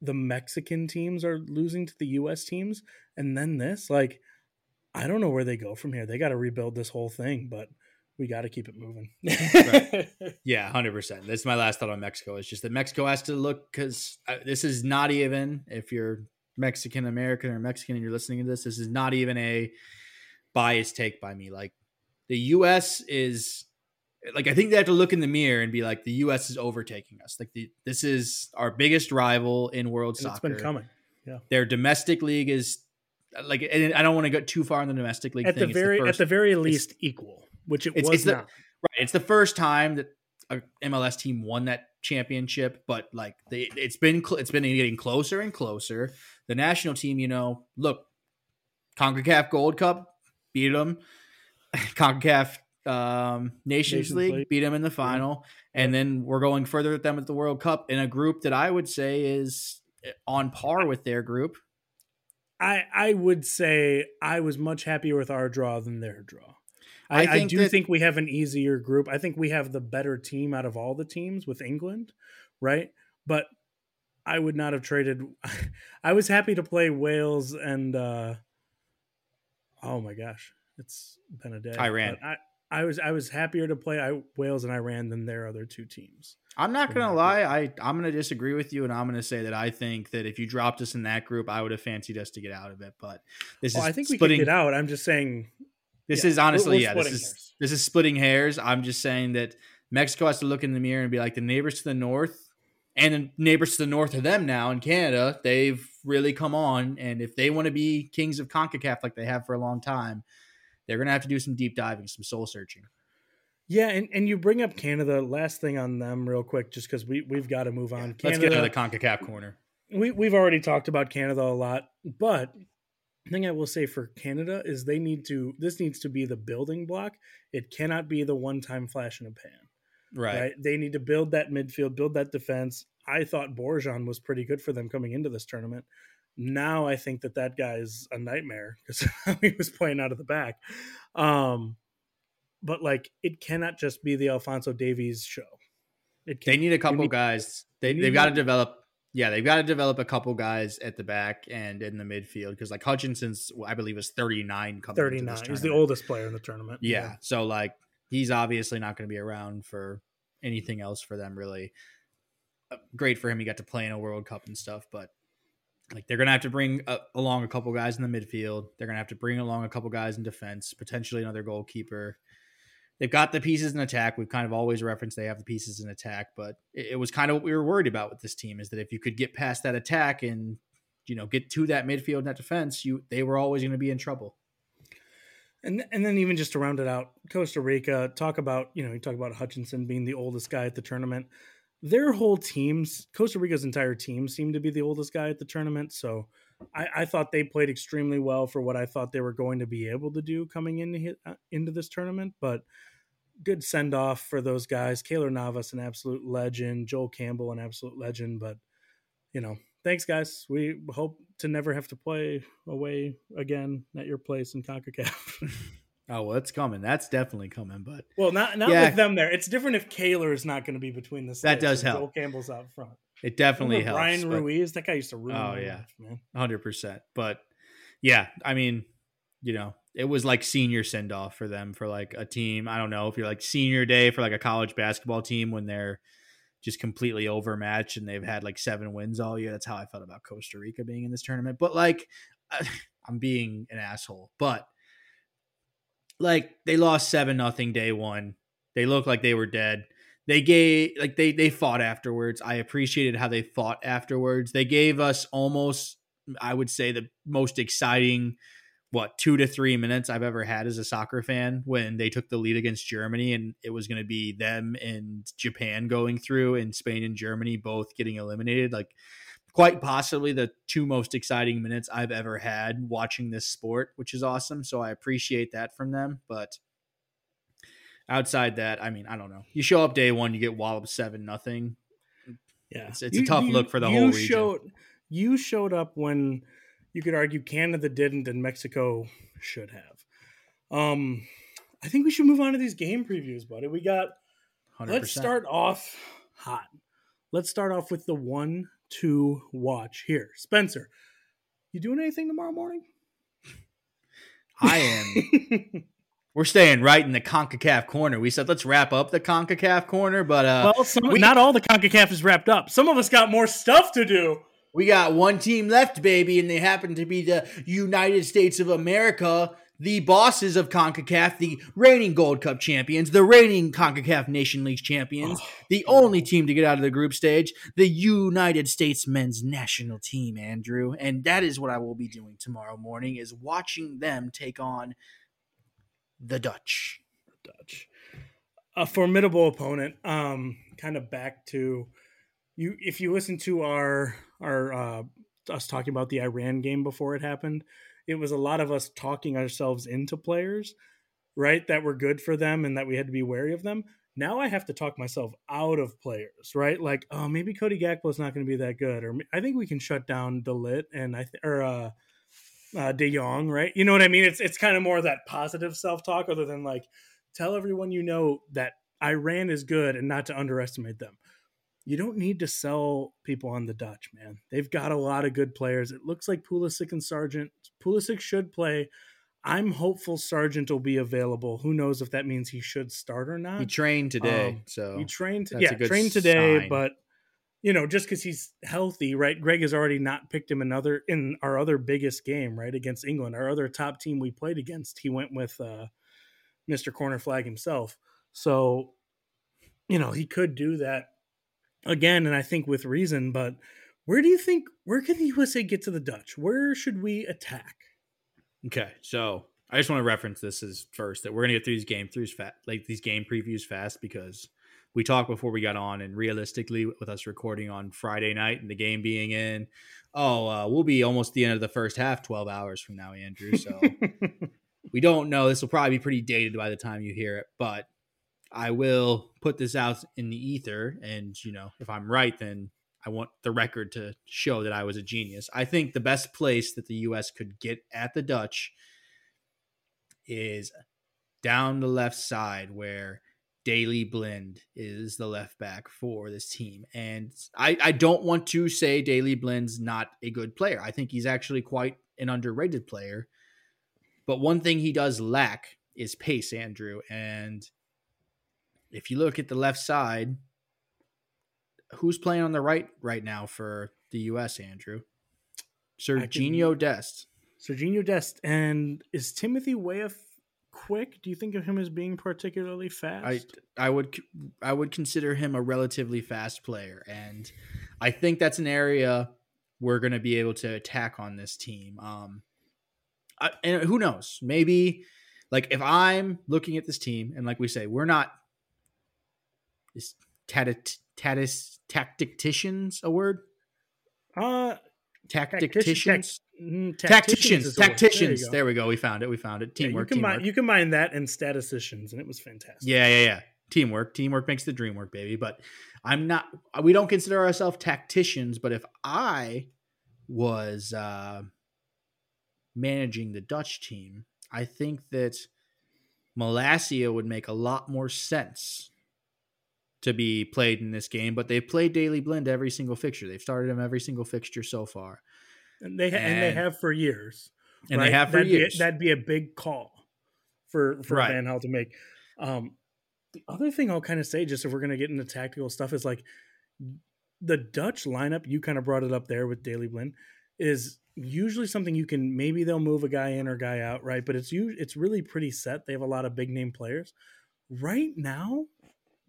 the Mexican teams are losing to the US teams and then this like I don't know where they go from here. They got to rebuild this whole thing, but we got to keep it moving. right. Yeah, 100%. That's my last thought on Mexico. It's just that Mexico has to look cuz uh, this is not even if you're Mexican American or Mexican and you're listening to this, this is not even a biased take by me. Like the US is like I think they have to look in the mirror and be like, the U.S. is overtaking us. Like the, this is our biggest rival in world and soccer. It's been coming. Yeah, their domestic league is like, and I don't want to go too far in the domestic league. At thing. the very, the first, at the very least, equal, which it it's, was it's the, not. Right, it's the first time that a MLS team won that championship, but like they, it's been it's been getting closer and closer. The national team, you know, look, Concacaf Gold Cup beat them. Concacaf um, Nations, Nations League, League, beat them in the final, yeah. and then we're going further with them at the World Cup in a group that I would say is on par with their group. I I would say I was much happier with our draw than their draw. I, I, I do that, think we have an easier group. I think we have the better team out of all the teams with England, right? But I would not have traded. I was happy to play Wales and. uh Oh my gosh, it's been a day. Iran. I, I was I was happier to play Wales and Iran than their other two teams. I'm not gonna lie, I I'm gonna disagree with you, and I'm gonna say that I think that if you dropped us in that group, I would have fancied us to get out of it. But this well, is I think splitting, we could get out. I'm just saying. This yeah, is honestly, yeah, this is hairs. this is splitting hairs. I'm just saying that Mexico has to look in the mirror and be like the neighbors to the north and the neighbors to the north of them now in Canada. They've really come on, and if they want to be kings of Concacaf like they have for a long time they're going to have to do some deep diving, some soul searching. Yeah, and, and you bring up Canada. Last thing on them, real quick, just because we we've got to move on. Yeah, Canada, let's get to the Concacaf corner. We we've already talked about Canada a lot, but the thing I will say for Canada is they need to. This needs to be the building block. It cannot be the one time flash in a pan. Right. right. They need to build that midfield, build that defense. I thought Borjan was pretty good for them coming into this tournament. Now I think that that guy is a nightmare because he was playing out of the back. Um, but like, it cannot just be the Alphonso Davies show. It they need a couple need, guys. They they've got to develop. Yeah, they've got to develop a couple guys at the back and in the midfield because like Hutchinson's, I believe, is thirty nine. Thirty nine. He's the oldest player in the tournament. Yeah, yeah. so like he's obviously not going to be around for anything else for them really. Great for him. He got to play in a World Cup and stuff, but like they're gonna have to bring uh, along a couple guys in the midfield. They're gonna have to bring along a couple guys in defense, potentially another goalkeeper. They've got the pieces in attack. We've kind of always referenced they have the pieces in attack, but it, it was kind of what we were worried about with this team is that if you could get past that attack and you know get to that midfield and that defense, you they were always going to be in trouble. And and then even just to round it out, Costa Rica. Talk about you know you talk about Hutchinson being the oldest guy at the tournament their whole teams, Costa Rica's entire team, seemed to be the oldest guy at the tournament. So I, I, thought they played extremely well for what I thought they were going to be able to do coming into uh, into this tournament. But good send off for those guys. Keylor Navas, an absolute legend. Joel Campbell, an absolute legend. But you know, thanks guys. We hope to never have to play away again at your place in Concacaf. oh well, it's coming. That's definitely coming. But well, not not yeah. with them there. It's different if Keylor is not going to be between the. That does help. Joel Campbell's out front. It definitely helps. Ryan but, Ruiz, that guy used to ruin. Oh yeah, man, hundred percent. But yeah, I mean, you know, it was like senior send off for them for like a team. I don't know if you're like senior day for like a college basketball team when they're just completely overmatched and they've had like seven wins all year. That's how I felt about Costa Rica being in this tournament. But like, I'm being an asshole, but like they lost seven nothing day one. They looked like they were dead they gave like they they fought afterwards. I appreciated how they fought afterwards. They gave us almost I would say the most exciting what two to three minutes I've ever had as a soccer fan when they took the lead against Germany and it was going to be them and Japan going through and Spain and Germany both getting eliminated. Like quite possibly the two most exciting minutes I've ever had watching this sport, which is awesome. So I appreciate that from them. But outside that, I mean, I don't know. You show up day one, you get walloped seven nothing. Yeah, it's, it's you, a tough you, look for the whole region. Showed, you showed up when you could argue Canada didn't and Mexico should have. Um, I think we should move on to these game previews, buddy. We got. let us start off hot. Let's start off with the one two watch here, Spencer. You doing anything tomorrow morning? I am we're staying right in the CONCACAF corner. We said let's wrap up the CONCACAF corner, but uh, well, some, we, not all the CONCACAF is wrapped up. Some of us got more stuff to do. We got one team left, baby, and they happen to be the United States of America, the bosses of CONCACAF, the reigning Gold Cup champions, the reigning CONCACAF Nation League champions, oh, the only team to get out of the group stage, the United States men's national team, Andrew. And that is what I will be doing tomorrow morning is watching them take on the Dutch. The Dutch. A formidable opponent. Um, kind of back to you if you listen to our our uh us talking about the Iran game before it happened, it was a lot of us talking ourselves into players, right? That were good for them and that we had to be wary of them. Now I have to talk myself out of players, right? Like, oh, maybe Cody Gakpo is not going to be that good, or I think we can shut down De Ligt and I th- or uh, uh, De Jong, right? You know what I mean? It's it's kind of more that positive self talk, other than like tell everyone you know that Iran is good and not to underestimate them. You don't need to sell people on the Dutch, man. They've got a lot of good players. It looks like Pulisic and Sargent. Pulisic should play. I'm hopeful Sargent will be available. Who knows if that means he should start or not? He trained today, um, so he trained. To, yeah, trained today, sign. but you know, just because he's healthy, right? Greg has already not picked him another in our other biggest game, right, against England, our other top team we played against. He went with uh, Mr. Corner Flag himself, so you know he could do that again, and I think with reason. But where do you think where can the USA get to the Dutch? Where should we attack? Okay, so I just want to reference this as first that we're gonna get through these game throughs fast, like these game previews fast because we talked before we got on, and realistically, with us recording on Friday night and the game being in, oh, uh, we'll be almost the end of the first half, twelve hours from now, Andrew. So we don't know. This will probably be pretty dated by the time you hear it, but I will put this out in the ether, and you know, if I'm right, then I want the record to show that I was a genius. I think the best place that the U.S. could get at the Dutch is down the left side where Daley Blind is the left back for this team. And I, I don't want to say Daley Blind's not a good player. I think he's actually quite an underrated player. But one thing he does lack is pace, Andrew. And if you look at the left side, who's playing on the right right now for the US, Andrew? Serginho Dest. Serginho Dest. And is Timothy Weah quick? Do you think of him as being particularly fast? I I would I would consider him a relatively fast player, and I think that's an area we're going to be able to attack on this team. Um, I, and who knows? Maybe like if I'm looking at this team, and like we say, we're not is tatis tatis tacticians a word? Uh tacticians. Mm, Tacticians, is the word. tacticians. There, we go. We found it. We found it. Yeah, Teamwork. you combine teamwork. you combine that and statisticians, and it was fantastic. Yeah, yeah, yeah. Teamwork. Teamwork makes the dream work, baby. But I'm not. We don't consider ourselves tacticians. But if I was uh, managing the Dutch team, I think that Malacia would make a lot more sense to be played in this game. But they've played Daley Blind every single fixture. They've started him every single fixture so far, and they ha- and, they have for years. and right? they have for that'd years. Be a, that'd be a big call for for Right. Van Gaal to make. Um, the other thing I'll kind of say, just if we're going to get into tactical stuff, is like the Dutch lineup. You kind of brought it up there with Daley Blind is usually something you can maybe they'll move a guy in or guy out, right? But it's you it's really pretty set. They have a lot of big name players. Right now,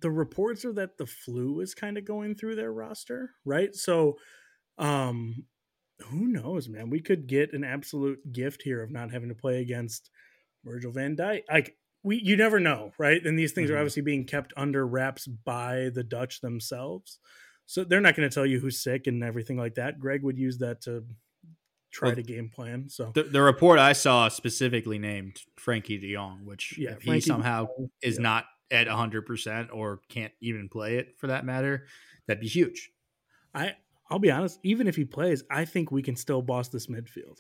the reports are that the flu is kind of going through their roster, right? So um who knows, man? We could get an absolute gift here of not having to play against Virgil van Dijk. Like we, you never know, right? And these things are Mhm. obviously being kept under wraps by the Dutch themselves, so they're not going to tell you who's sick and everything like that. Greg would use that to try Well, to game plan. So the, the report I saw specifically named Frenkie De Jong, which Yeah, if he Frenkie de somehow is yeah. not at 100% or can't even play it for that matter, that'd be huge. I, I'll be honest. Even if he plays, I think we can still boss this midfield.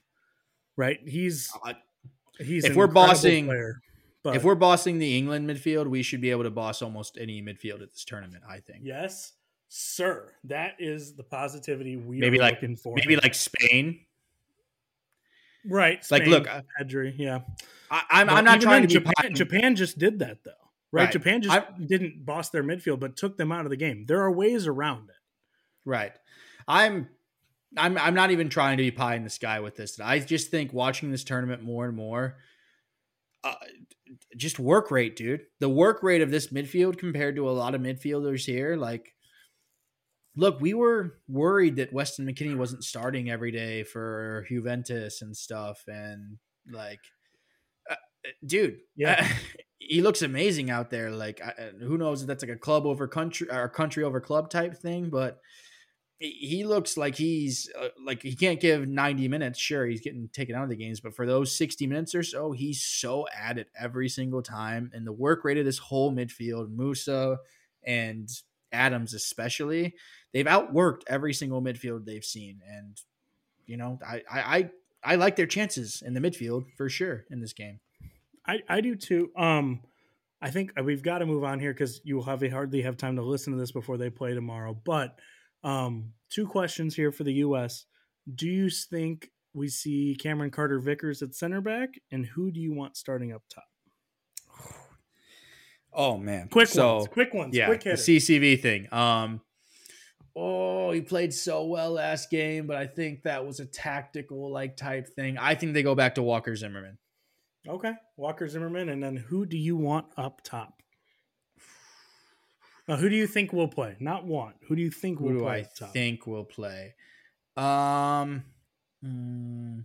Right? He's Uh, he's if an we're bossing- player, but if we're bossing the England midfield, we should be able to boss almost any midfield at this tournament, I think. yes, sir, that is the positivity we Maybe are like- looking for. Maybe like Spain. right, Like, look, I- Pedri, yeah. I, I'm, But I'm not trying to be Japan, Japan just did that though, right? Right. Japan just I- didn't boss their midfield, but took them out of the game. There are ways around it. Right. I'm I'm I'm not even trying to be pie in the sky with this. I just think watching this tournament more and more uh, just work rate, dude. The work rate of this midfield compared to a lot of midfielders here like Look, we were worried that Weston McKennie wasn't starting every day for Juventus and stuff and like uh, dude, Yeah. he looks amazing out there. Like, I, who knows if that's like a club over country or country over club type thing, but he- looks like he's uh, like he can't give 90 minutes. Sure, he's getting taken out of the games, but for those 60 minutes or so, he's so at it every single time. And the work rate of this whole midfield, Musah and Adams especially, they've outworked every single midfield they've seen. And you know, I I I, I like their chances in the midfield for sure in this game. I, I do too. Um, I think we've got to move on here because you will have hardly have time to listen to this before they play tomorrow. But um, two questions here for the U.S. Do you think we see Cameron Carter Vickers at center back, and who do you want starting up top? Oh man, Quick so, ones, quick ones, yeah, quick the. CCV thing. Um, oh, he played so well last game, but I think that was a tactical like type thing. I think they go back to Walker Zimmerman. Okay, Walker Zimmerman, and then who do you want up top? Now, who do you think will play? Not want. Who do you think Who will do play I think will play? Um, mm,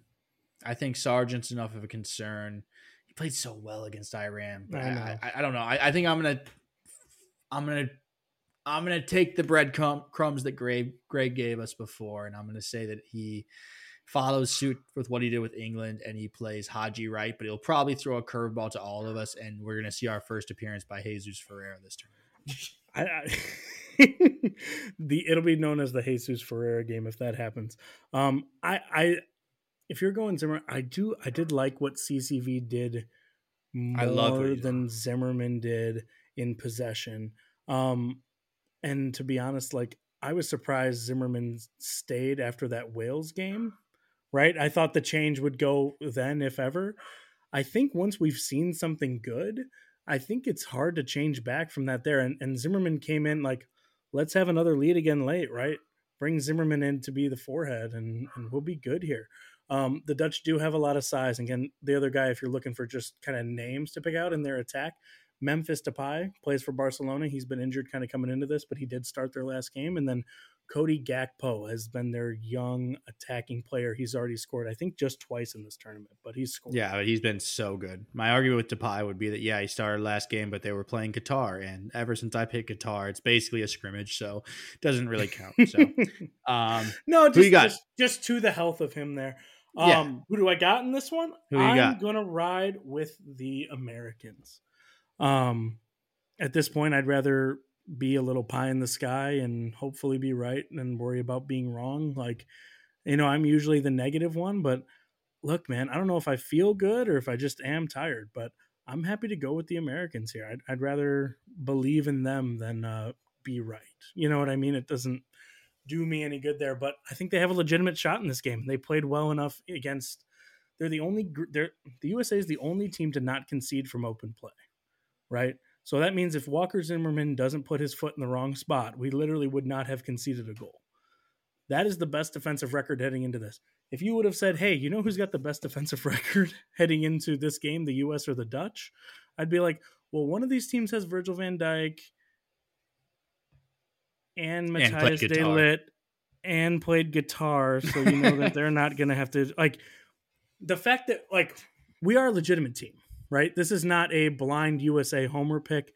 I think Sargent's enough of a concern. He played so well against Iran. But I I. I, I don't know. I, I think I'm gonna, I'm gonna, I'm gonna take the bread crumb, crumbs that Greg Greg gave us before, and I'm gonna say that he follows suit with what he did with England, and he plays Haji Wright, but he'll probably throw a curveball to all of us, and we're gonna see our first appearance by Jesus Ferreira this I the it'll be known as the Jesus Ferreira game if that happens. Um, I, I, if you're going Zimmer, I do, I did like what CCV did more I love what he than Zimmerman did in possession. Um, and to be honest, like I was surprised Zimmerman stayed after that Wales game. Right, I thought the change would go then, if ever. I think once we've seen something good, I think it's hard to change back from that there. And, and Zimmerman came in like, let's have another lead again late, right? Bring Zimmerman in to be the forehead, and, and we'll be good here. Um, the Dutch do have a lot of size. Again, the other guy, if you're looking for just kind of names to pick out in their attack, Memphis Depay plays for Barcelona. He's been injured kind of coming into this, but he did start their last game. And then Cody Gakpo has been their young attacking player. He's already scored, I think, just twice in this tournament, but he's scored. Yeah, but he's been so good. My argument with Depay would be that yeah, he started last game, but they were playing Qatar, and ever since I picked Qatar, it's basically a scrimmage, so it doesn't really count. So, um, no, just, just, just to the health of him there. Um, yeah. Who do I got in this one? I'm gonna ride with the Americans. Um, at this point, I'd rather be a little pie in the sky and hopefully be right and worry about being wrong. Like, you know, I'm usually the negative one, but look, man, I don't know if I feel good or if I just am tired, but I'm happy to go with the Americans here. I'd, I'd rather believe in them than uh, be right. You know what I mean? It doesn't do me any good there, but I think they have a legitimate shot in this game. They played well enough against. They're the only. They're the USA is the only team to not concede from open play, right? So that means if Walker Zimmerman doesn't put his foot in the wrong spot, we literally would not have conceded a goal. That is the best defensive record heading into this. If you would have said, hey, you know who's got the best defensive record heading into this game, the US or the Dutch? I'd be like, well, one of these teams has Virgil van Dijk and Matthijs de Ligt and played Qatar. So you know that they're not going to have to, like, the fact that, like, we are a legitimate team right? This is not a blind USA homer pick.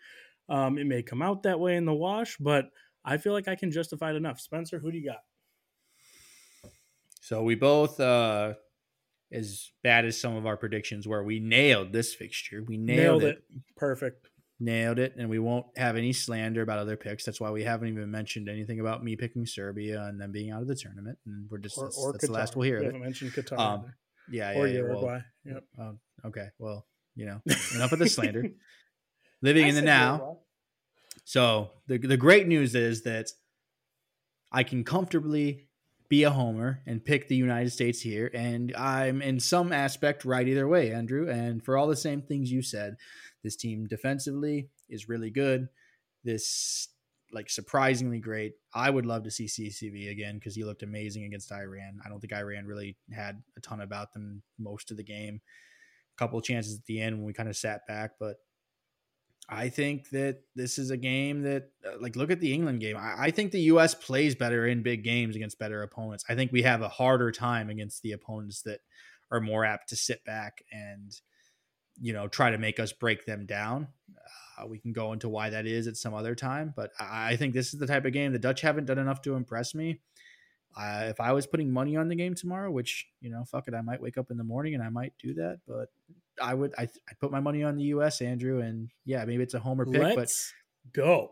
Um, it may come out that way in the wash, but I feel like I can justify it enough. Spencer, who do you got? So we both, uh, as bad as some of our predictions were, we nailed this fixture. We nailed, nailed it. it. Perfect. Nailed it. And we won't have any slander about other picks. That's why we haven't even mentioned anything about me picking Serbia and them being out of the tournament. And we're just, or, that's, or that's the last we'll hear. We haven't mentioned Qatar. Um, yeah, Or yeah, Uruguay. Well, yep. Um, okay. Well, you know, enough of the slander. Living in the now. So the the great news is that I can comfortably be a homer and pick the United States here, and I'm in some aspect right either way, Andrew. And for all the same things you said, this team defensively is really good. This like surprisingly great. I would love to see CCV again because he looked amazing against Iran. I don't think Iran really had a ton about them most of the game couple chances at the end when we kind of sat back, but I think that this is a game that, uh, like, look at the England game. I, I, think the U.S. plays better in big games against better opponents. I think we have a harder time against the opponents that are more apt to sit back and, you know, try to make us break them down. Uh, we can go into why that is at some other time, but I, I think this is the type of game the Dutch haven't done enough to impress me. Uh, if I was putting money on the game tomorrow, which you know, fuck it, I might wake up in the morning and I might do that, but I would I I put my money on the U.S. Andrew, and yeah, maybe it's a homer pick, Let's but go.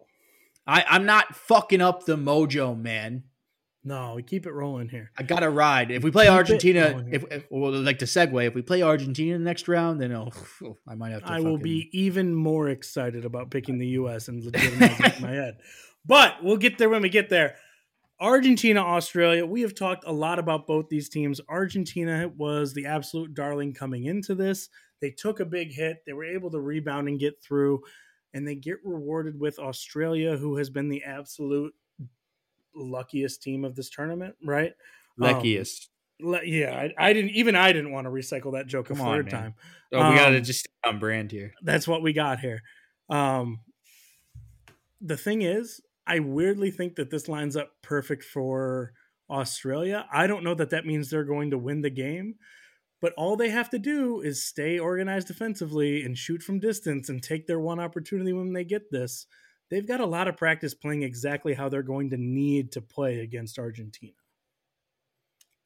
I I'm not fucking up the mojo, man. No, we keep it rolling here. I got to ride. If we play keep Argentina, if, if well, like to segue, if we play Argentina the next round, then oh, I might have to. I fucking... will be even more excited about picking the U.S. and legitimately my head. But we'll get there when we get there. Argentina, Australia. We have talked a lot about both these teams. Argentina was the absolute darling coming into this. They took a big hit. They were able to rebound and get through, and they get rewarded with Australia, who has been the absolute luckiest team of this tournament, right? Luckiest. Um, yeah, I, I, didn't even I didn't want to recycle that joke Come a third on, time. Oh, we um, got to just on brand here. That's what we got here. Um, the thing is, I weirdly think that this lines up perfect for Australia. I don't know that that means they're going to win the game, but all they have to do is stay organized defensively and shoot from distance and take their one opportunity when they get this. They've got a lot of practice playing exactly how they're going to need to play against Argentina.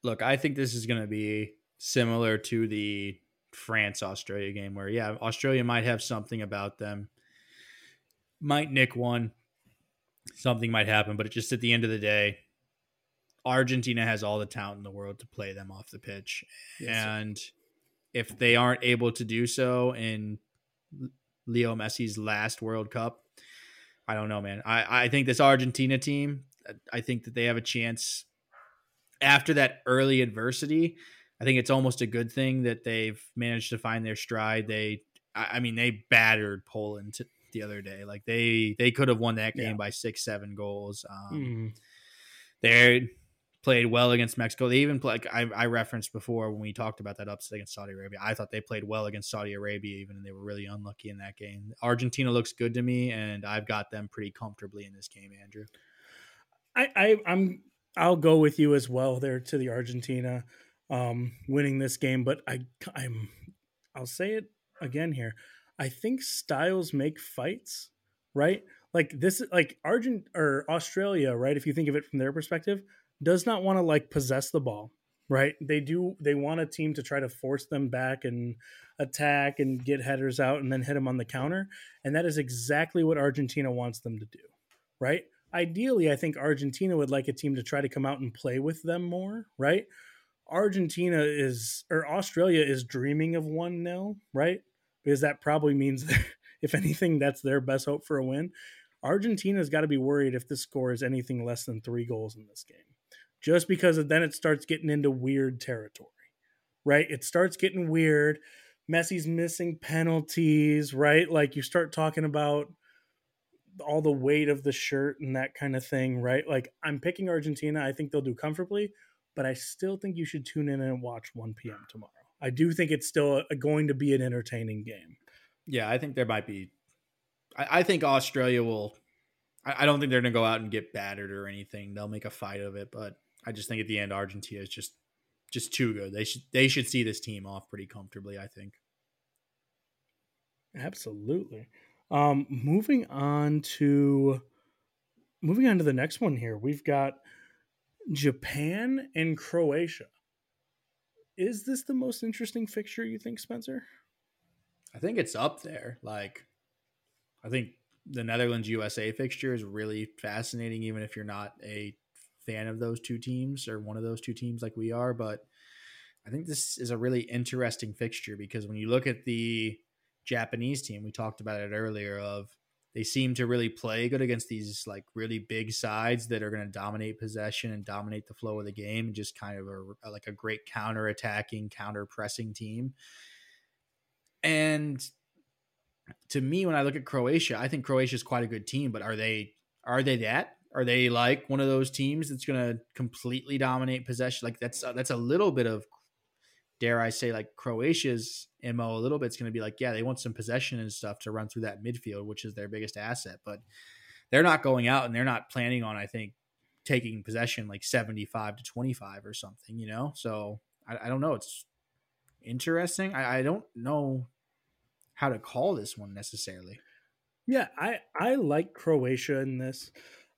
Look, I think this is going to be similar to the France Australia game where, yeah, Australia might have something about them, might nick one, something might happen, but it just at the end of the day, Argentina has all the talent in the world to play them off the pitch. Yes, and sir. if they aren't able to do so in Leo Messi's last World Cup, I don't know, man. I, I think this Argentina team, I think that they have a chance after that early adversity. I think it's almost a good thing that they've managed to find their stride. They, I mean, they battered Poland to, the other day. Like they they could have won that game yeah. by six seven goals. Um, mm. They're played well against Mexico. They even play, like I, I referenced before when we talked about that upset against Saudi Arabia. I thought they played well against Saudi Arabia, even and they were really unlucky in that game. Argentina looks good to me, and I've got them pretty comfortably in this game, Andrew. I, I I'm I'll go with you as well there to the Argentina um, winning this game, but I I'm I'll say it again here. I think styles make fights, right? Like this like Argent or Australia, right? If you think of it from their perspective, does not want to like possess the ball, right? They do they want a team to try to force them back and attack and get headers out and then hit them on the counter, and that is exactly what Argentina wants them to do, right? Ideally, I think Argentina would like a team to try to come out and play with them more, right? Argentina is or Australia is dreaming of 1-0, right? Because that probably means if anything that's their best hope for a win. Argentina's got to be worried if the score is anything less than 3 goals in this game just because then it starts getting into weird territory, right? It starts getting weird. Messi's missing penalties, right? Like you start talking about all the weight of the shirt and that kind of thing, right? Like I'm picking Argentina. I think they'll do comfortably, but I still think you should tune in and watch 1 p.m. tomorrow. I do think it's still a, going to be an entertaining game. Yeah, I think there might be. I, I think Australia will. I, I don't think they're going to go out and get battered or anything. They'll make a fight of it, but I just think at the end Argentina is just just too good. They should they should see this team off pretty comfortably. I think. Absolutely. Um, moving on to moving on to the next one here, we've got Japan and Croatia. Is this the most interesting fixture you think, Spencer? I think it's up there. Like, I think the Netherlands USA fixture is really fascinating, even if you're not a fan of those two teams or one of those two teams like we are, but I think this is a really interesting fixture because when you look at the Japanese team, we talked about it earlier of they seem to really play good against these like really big sides that are going to dominate possession and dominate the flow of the game and just kind of a, like a great counter attacking, counter pressing team. And to me, when I look at Croatia, I think Croatia is quite a good team, but are they are they that? Are they like one of those teams that's going to completely dominate possession? Like that's uh, that's a little bit of dare I say like Croatia's mo a little bit. It's going to be like yeah, they want some possession and stuff to run through that midfield, which is their biggest asset, but they're not going out and they're not planning on I think taking possession like 75 to 25 or something, you know? So I, I don't know. It's interesting. I, I don't know how to call this one necessarily. Yeah, I I like Croatia in this.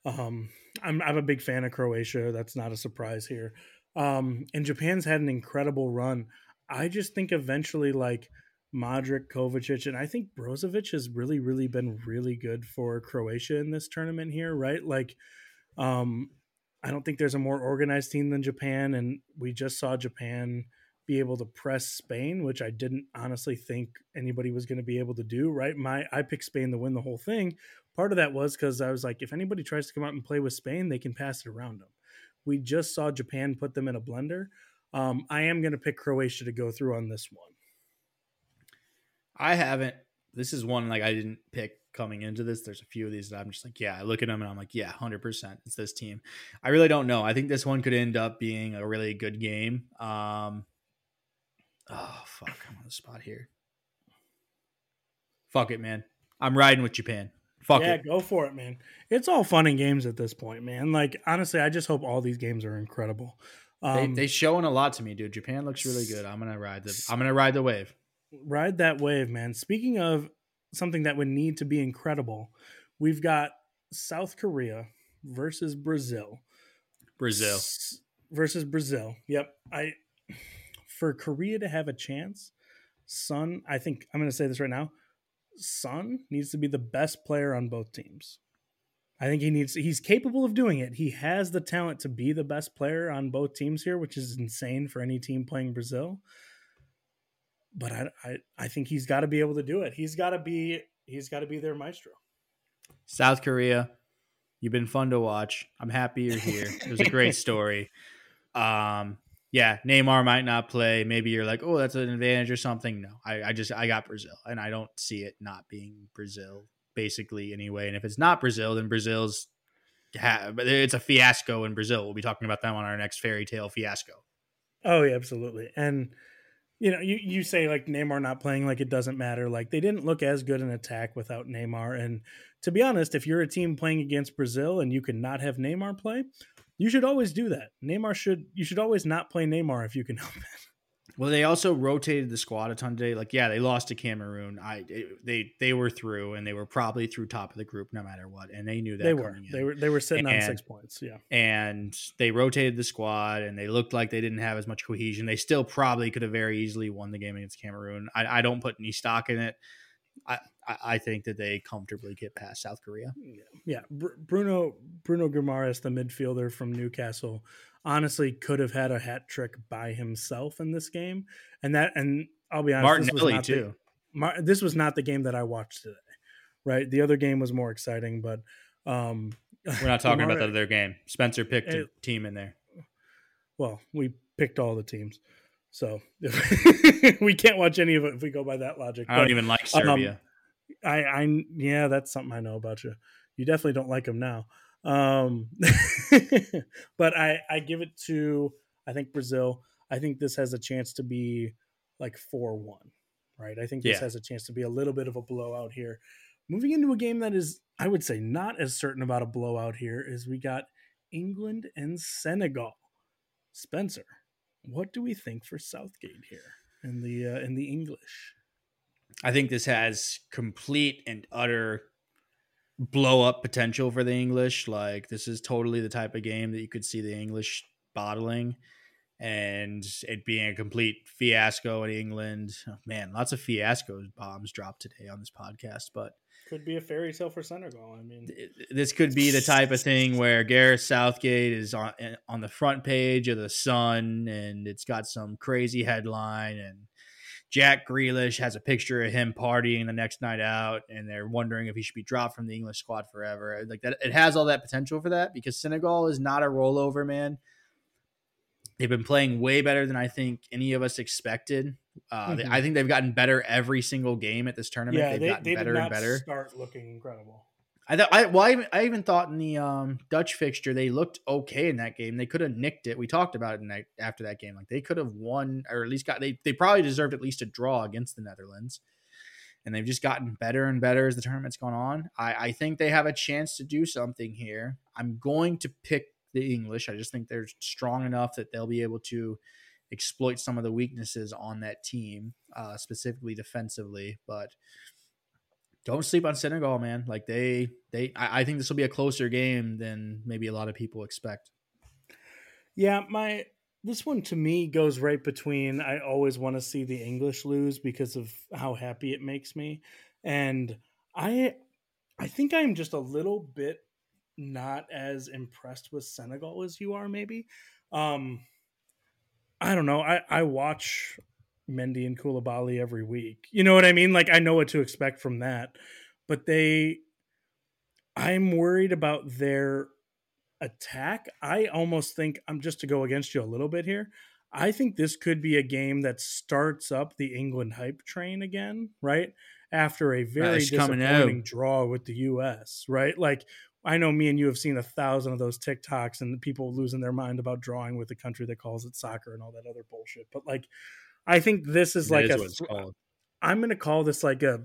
Um, I'm I'm a big fan of Croatia. That's not a surprise here. Um, and Japan's had an incredible run. I just think eventually, like Modric, Kovacic, and I think Brozovic has really, really been really good for Croatia in this tournament here, right? Like, um, I don't think there's a more organized team than Japan, and we just saw Japan be able to press Spain, which I didn't honestly think anybody was going to be able to do. Right, my I picked Spain to win the whole thing. Part of that was because I was like, if anybody tries to come out and play with Spain, they can pass it around them. We just saw Japan put them in a blender. Um, I am going to pick Croatia to go through on this one. I haven't. This is one like I didn't pick coming into this. There's a few of these that I'm just like, yeah, I look at them and I'm like, yeah, 100%. It's this team. I really don't know. I think this one could end up being a really good game. Um, Oh fuck! I'm on the spot here. Fuck it, man. I'm riding with Japan. Fuck yeah, it. go for it, man. It's all fun and games at this point, man. Like honestly, I just hope all these games are incredible. Um, they they showing a lot to me, dude. Japan looks really good. I'm gonna ride the. I'm gonna ride the wave. Ride that wave, man. Speaking of something that would need to be incredible, we've got South Korea versus Brazil. Brazil S- versus Brazil. Yep. I for Korea to have a chance, Son, I think I'm going to say this right now. Son needs to be the best player on both teams. I think he needs he's capable of doing it. He has the talent to be the best player on both teams here, which is insane for any team playing Brazil. But I I, I think he's got to be able to do it. He's got to be he's got to be their maestro. South Korea, you've been fun to watch. I'm happy you're here. It was a great story. Um, yeah, Neymar might not play. Maybe you're like, oh, that's an advantage or something. No, I, I just I got Brazil, and I don't see it not being Brazil basically anyway. And if it's not Brazil, then Brazil's ha- it's a fiasco in Brazil. We'll be talking about them on our next fairy tale fiasco. Oh yeah, absolutely. And you know, you, you say like Neymar not playing like it doesn't matter. Like they didn't look as good in attack without Neymar. And to be honest, if you're a team playing against Brazil and you can not have Neymar play, you should always do that. Neymar should you should always not play Neymar if you can help it. Well, they also rotated the squad a ton today. Like, yeah, they lost to Cameroon. I they they were through, and they were probably through top of the group no matter what, and they knew that they were. in. They were they were sitting and, on six points. Yeah, and they rotated the squad, and they looked like they didn't have as much cohesion. They still probably could have very easily won the game against Cameroon. I, I don't put any stock in it. I, I think that they comfortably get past South Korea. Yeah, yeah. Br- Bruno Bruno Guimaraes, the midfielder from Newcastle, honestly could have had a hat trick by himself in this game, and that and I'll be honest, Martinelli this too. The, Mar- this was not the game that I watched today. Right, the other game was more exciting, but um, we're not talking about the other game. Spencer picked it, a team in there. Well, we picked all the teams, so we can't watch any of it if we go by that logic. I don't but, even like Serbia. Um, I, I, yeah, that's something I know about you. You definitely don't like them now. Um, but I, I give it to, I think Brazil. I think this has a chance to be like 4 1, right? I think this yeah. has a chance to be a little bit of a blowout here. Moving into a game that is, I would say, not as certain about a blowout here is we got England and Senegal. Spencer, what do we think for Southgate here in the uh, in the English? I think this has complete and utter blow up potential for the English. Like this is totally the type of game that you could see the English bottling and it being a complete fiasco in England. Oh, man, lots of fiascos bombs dropped today on this podcast, but could be a fairy tale for Senegal. I mean, this could be the type of thing where Gareth Southgate is on eh, on the front page of the Sun, and it's got some crazy headline, and Jack Grealish has a picture of him partying the next night out, and they're wondering if he should be dropped from the English squad forever. Like that, it has all that potential for that because Senegal is not a rollover, man. They've been playing way better than I think any of us expected. Uh, mm-hmm. they, I think they've gotten better every single game at this tournament. Yeah, they've they, gotten they better and better. Start looking incredible. I thought I well, I even, I even thought in the um, Dutch fixture they looked okay in that game. They could have nicked it. We talked about it in that, after that game. Like they could have won or at least got they they probably deserved at least a draw against the Netherlands. And they've just gotten better and better as the tournament's gone on. I, I think they have a chance to do something here. I'm going to pick the English. I just think they're strong enough that they'll be able to exploit some of the weaknesses on that team, uh, specifically defensively. But don't sleep on Senegal, man. Like they, they, I, I think this will be a closer game than maybe a lot of people expect. Yeah, my this one to me goes right between. I always want to see the English lose because of how happy it makes me, and I, I think I am just a little bit not as impressed with Senegal as you are. Maybe, um, I don't know. I I watch Mendy and Koulibaly every week. You know what I mean? Like I know what to expect from that. But they I'm worried about their attack. I almost think I'm just to go against you a little bit here. I think this could be a game that starts up the England hype train again, right? After a very disappointing draw with the US, right? Like I know me and you have seen a thousand of those TikToks and people losing their mind about drawing with a country that calls it soccer and all that other bullshit. But like I think this is like is a. I'm going to call this like a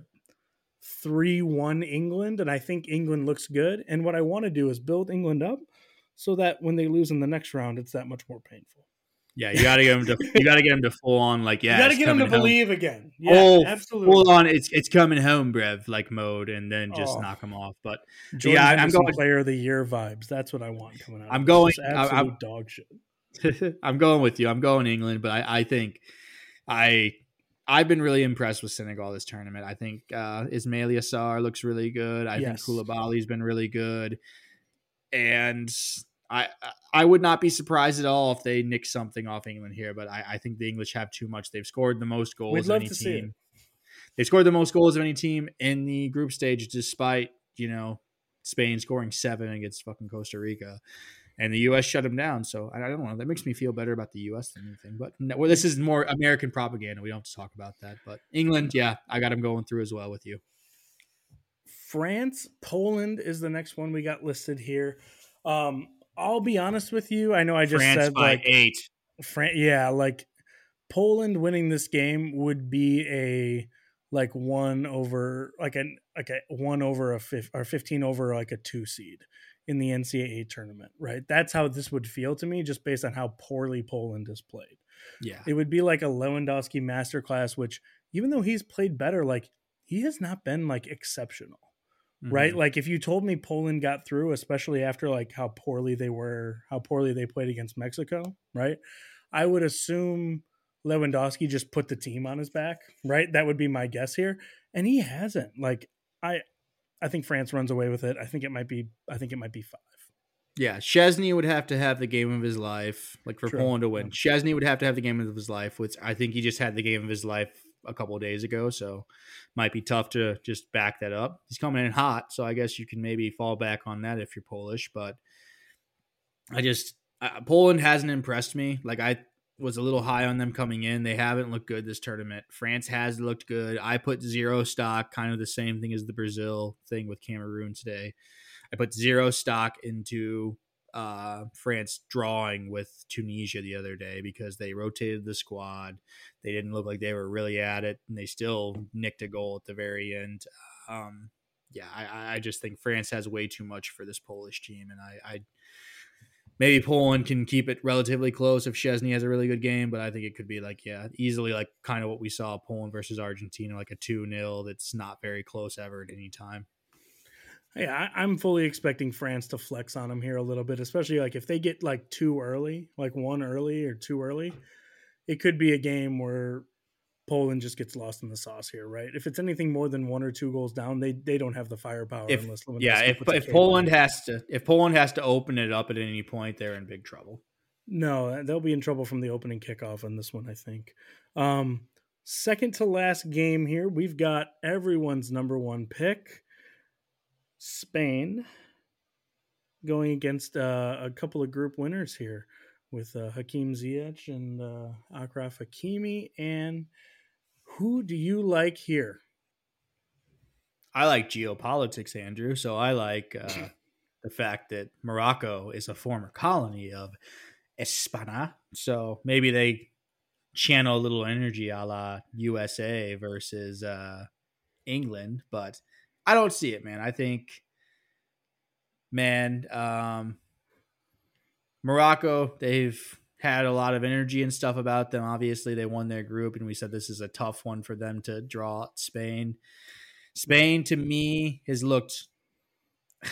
three-one England, and I think England looks good. And what I want to do is build England up so that when they lose in the next round, it's that much more painful. Yeah, you gotta get them to you gotta get them to full on like yeah. You gotta get them to home. believe again. Yeah, oh, absolutely. Full on, it's it's coming home, Brev, like mode, and then just oh. knock them off. But Jordan yeah, I'm going player of the year vibes. That's what I want coming out. I'm going absolute I'm, dog shit. I'm going with you. I'm going England, but I, I think I I've been really impressed with Senegal this tournament. I think uh, Ismaila Sarr looks really good. I yes. think Koulibaly's been really good, and I I would not be surprised at all if they nick something off England here. But I, I think the English have too much. They've scored the most goals of any team. They scored the most goals of any team in the group stage, despite you know Spain scoring seven against fucking Costa Rica and the U.S. shut them down. So I, don't know. That makes me feel better about the U.S. than anything. But no, well, this is more American propaganda. We don't have to talk about that. But England, yeah, I got them going through as well with you. France, Poland is the next one we got listed here. Um, I'll be honest with you. I know I just France said by like eight. Fran- yeah, like Poland winning this game would be a like one over like an like a one over a fifth or 15 over like a two seed in the NCAA tournament, right? That's how this would feel to me, just based on how poorly Poland has played. Yeah. It would be like a Lewandowski masterclass, which even though he's played better, like he has not been like exceptional. Right? Mhm. Like if you told me Poland got through, especially after like how poorly they were, how poorly they played against Mexico, right? I would assume Lewandowski just put the team on his back, right? That would be my guess here. And he hasn't. Like I I think France runs away with it. I think it might be I think it might be 5. Yeah, Szczęsny would have to have the game of his life, like for True, Poland to win. yeah. Szczęsny would have to have the game of his life, which I think he just had the game of his life a couple of days ago, so might be tough to just back that up. He's coming in hot, so I guess you can maybe fall back on that if you're Polish, but I just uh, Poland hasn't impressed me. Like I was a little high on them coming in. They haven't looked good this tournament. France has looked good. I put zero stock, kind of the same thing as the Brazil thing with Cameroon today. I put zero stock into uh, France drawing with Tunisia the other day because they rotated the squad. They didn't look like they were really at it, and they still nicked a goal at the very end. Um, yeah, I, I just think France has way too much for this Polish team, and I, I maybe Poland can keep it relatively close if Szczęsny has a really good game, but I think it could be like, yeah, easily like kind of what we saw Poland versus Argentina, like a 2 0 that's not very close ever at any time. Yeah, I, I'm fully expecting France to flex on them here a little bit, especially like if they get like too early, like one early or two early, it could be a game where Poland just gets lost in the sauce here, right? If it's anything more than one or two goals down, they they don't have the firepower. If, unless yeah, if, if Poland has to if Poland has to open it up at any point, they're in big trouble. no, they'll be in trouble from the opening kickoff on this one, I think. Um, second to last game here, we've got everyone's number one pick, Spain, going against uh, a couple of group winners here with uh, Hakeem Ziyech and uh, Achraf Hakimi. And who do you like here? I like geopolitics, Andrew. So I like uh, the fact that Morocco is a former colony of España. So maybe they channel a little energy a la USA versus uh, England, but I don't see it, man. I think, man, um, Morocco, they've had a lot of energy and stuff about them. Obviously, they won their group, and we said this is a tough one for them to draw Spain. Spain, to me, has looked.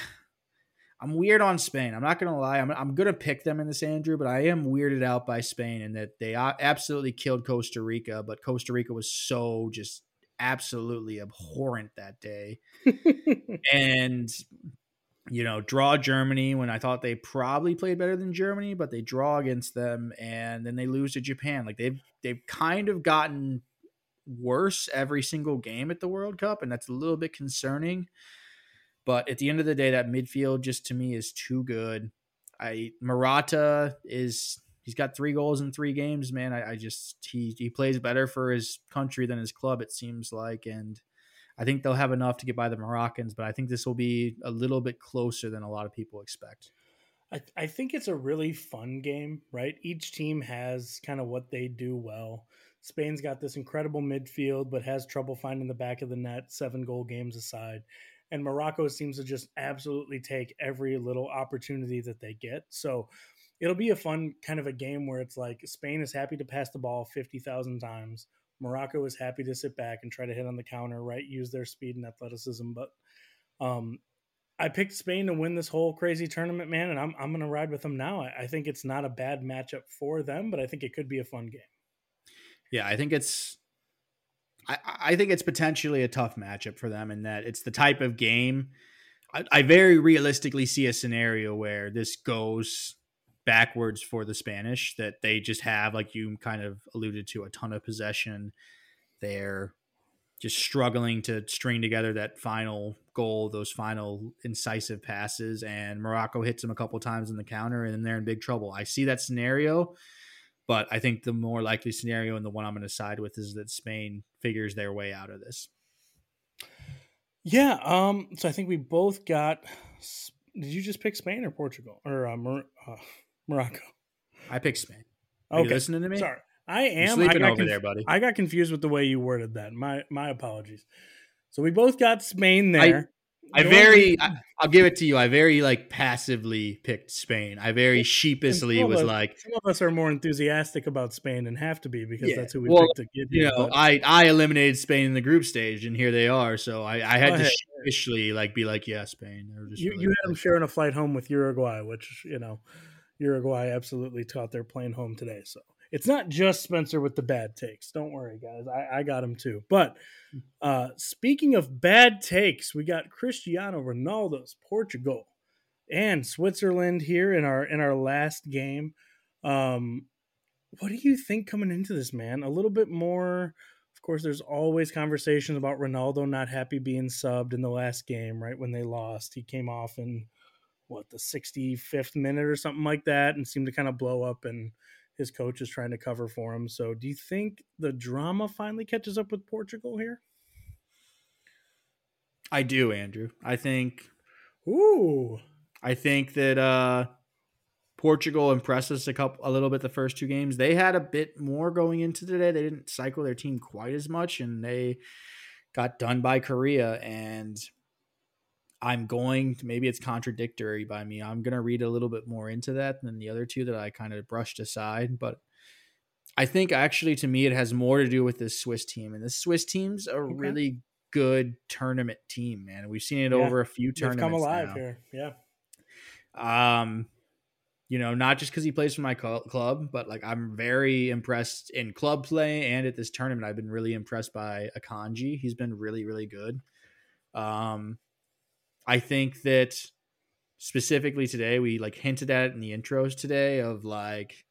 I'm weird on Spain. I'm not gonna lie. I'm I'm gonna pick them in this, Andrew, but I am weirded out by Spain and that they absolutely killed Costa Rica. But Costa Rica was so just absolutely abhorrent that day and you know draw germany when i thought they probably played better than germany but they draw against them and then they lose to japan. Like they've they've kind of gotten worse every single game at the world cup and that's a little bit concerning. But at the end of the day that midfield just to me is too good. I Morata is he's got three goals in three games man. I, I just he, he plays better for his country than his club it seems like and I think they'll have enough to get by the Moroccans, but I think this will be a little bit closer than a lot of people expect. I, I think it's a really fun game, right? Each team has kind of what they do well. Spain's got this incredible midfield, but has trouble finding the back of the net, seven goal games aside. And Morocco seems to just absolutely take every little opportunity that they get. So it'll be a fun kind of a game where it's like Spain is happy to pass the ball 50,000 times. Morocco is happy to sit back and try to hit on the counter, right? Use their speed and athleticism. But um, I picked Spain to win this whole crazy tournament, man, and I'm I'm gonna ride with them now. I, I think it's not a bad matchup for them, but I think it could be a fun game. Yeah, I think it's I, I think it's potentially a tough matchup for them in that it's the type of game I, I very realistically see a scenario where this goes backwards for the Spanish that they just have, like you kind of alluded to, a ton of possession. They're just struggling to string together that final goal, those final incisive passes, and Morocco hits them a couple times in the counter, and they're in big trouble. I see that scenario, but I think the more likely scenario and the one I'm going to side with is that Spain figures their way out of this. Yeah, um, so I think we both got did you just pick Spain or Portugal or uh, uh, Morocco? I picked Spain. Are okay. you listening to me? Sorry. I am You're sleeping I over conf- there, buddy. I got confused with the way you worded that. My my apologies. So we both got Spain there. I, I very, I, will give it to you. I very like passively picked Spain. I very sheepishly was us, like. Some of us are more enthusiastic about Spain and have to be because yeah. that's who we well, picked to get here. You know, but. I I eliminated Spain in the group stage, and here they are. So I, I had to sheepishly like be like, yeah, Spain. you really you had them sharing a flight home with Uruguay, which you know, Uruguay absolutely taught their plane home today. So it's not just Spencer with the bad takes. Don't worry, guys. I, I got him too. But uh, speaking of bad takes, we got Cristiano Ronaldo's Portugal and Switzerland here in our in our last game. Um, what do you think coming into this, man? A little bit more. Of course, there's always conversations about Ronaldo not happy being subbed in the last game, right when they lost. He came off in what the 65th minute or something like that, and seemed to kind of blow up and his coach is trying to cover for him. So, do you think the drama finally catches up with Portugal here? I do, Andrew. I think. Ooh. I think that uh, Portugal impressed us a couple, a little bit the first two games. They had a bit more going into today. They didn't cycle their team quite as much, and they got done by Korea. And I'm going to, maybe it's contradictory by me. I'm going to read a little bit more into that than the other two that I kind of brushed aside. But I think actually to me, it has more to do with this Swiss team. And the Swiss team's a okay. really good tournament team, man. We've seen it yeah. over a few tournaments. They've come alive now. here. Yeah. Um, you know, not just because he plays for my club, but like I'm very impressed in club play and at this tournament. I've been really impressed by Akanji. He's been really, really good. Um, I think that specifically today, we like hinted at it in the intros today of like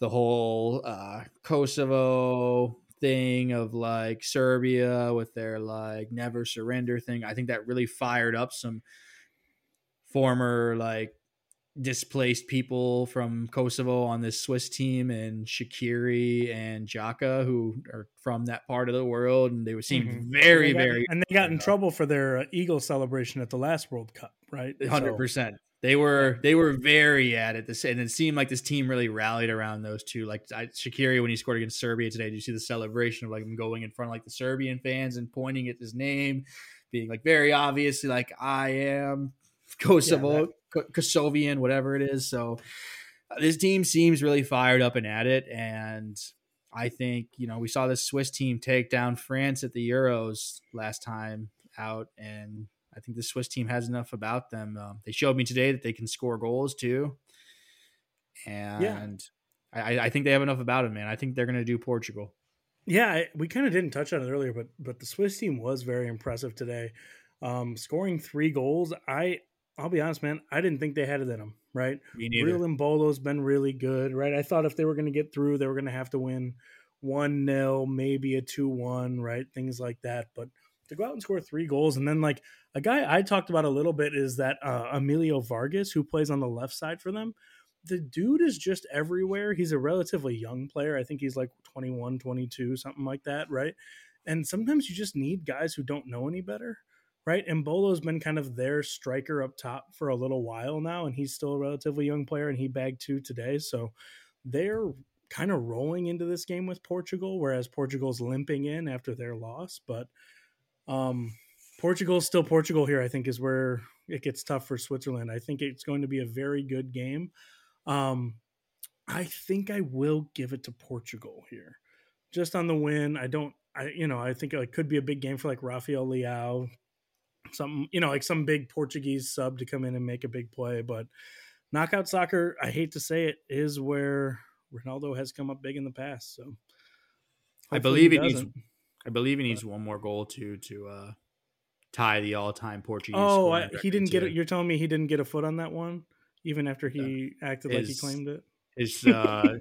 the whole uh, Kosovo thing of like Serbia with their like never surrender thing. I think that really fired up some former like displaced people from Kosovo on this Swiss team and Shaqiri and Xhaka who are from that part of the world and they were seemed mm-hmm. very and got, very and they got in trouble for their uh, eagle celebration at the last World Cup, right? 100%. So. They were they were very at it this and it seemed like this team really rallied around those two. Like I, Shaqiri when he scored against Serbia today, did you see the celebration of like him going in front of like the Serbian fans and pointing at his name, being like very obviously like I am Kosovo, yeah, that- Kosovian, whatever it is. So uh, this team seems really fired up and at it. And I think, you know, we saw this Swiss team take down France at the Euros last time out. And I think the Swiss team has enough about them. Um, they showed me today that they can score goals too. And yeah. I, I think they have enough about it, man. I think they're going to do Portugal. Yeah, we kind of didn't touch on it earlier, but but the Swiss team was very impressive today. Um, scoring three goals, I I'll be honest, man. I didn't think they had it in them. Right, Breel Embolo's been really good. Right, I thought if they were going to get through, they were going to have to win one 0 maybe a two one, right, things like that. But to go out and score three goals, and then like a guy I talked about a little bit is that uh, Emilio Vargas, who plays on the left side for them. The dude is just everywhere. He's a relatively young player. I think he's like 21, 22, something like that, right? And sometimes you just need guys who don't know any better right? Embolo's been kind of their striker up top for a little while now, and he's still a relatively young player, and he bagged two today. So they're kind of rolling into this game with Portugal, whereas Portugal's limping in after their loss. But um, Portugal's still Portugal here, I think, is where it gets tough for Switzerland. I think it's going to be a very good game. Um, I think I will give it to Portugal here. Just on the win. I don't I you know, I think it could be a big game for like Rafael Leao, some you know like some big Portuguese sub to come in and make a big play. But knockout soccer, I hate to say it, is where Ronaldo has come up big in the past. So I believe he, he needs. I believe he needs but, one more goal to to uh, tie the all-time Portuguese. Oh, I, he didn't get it. You're telling me he didn't get a foot on that one, even after he uh, acted his, like he claimed it. His uh,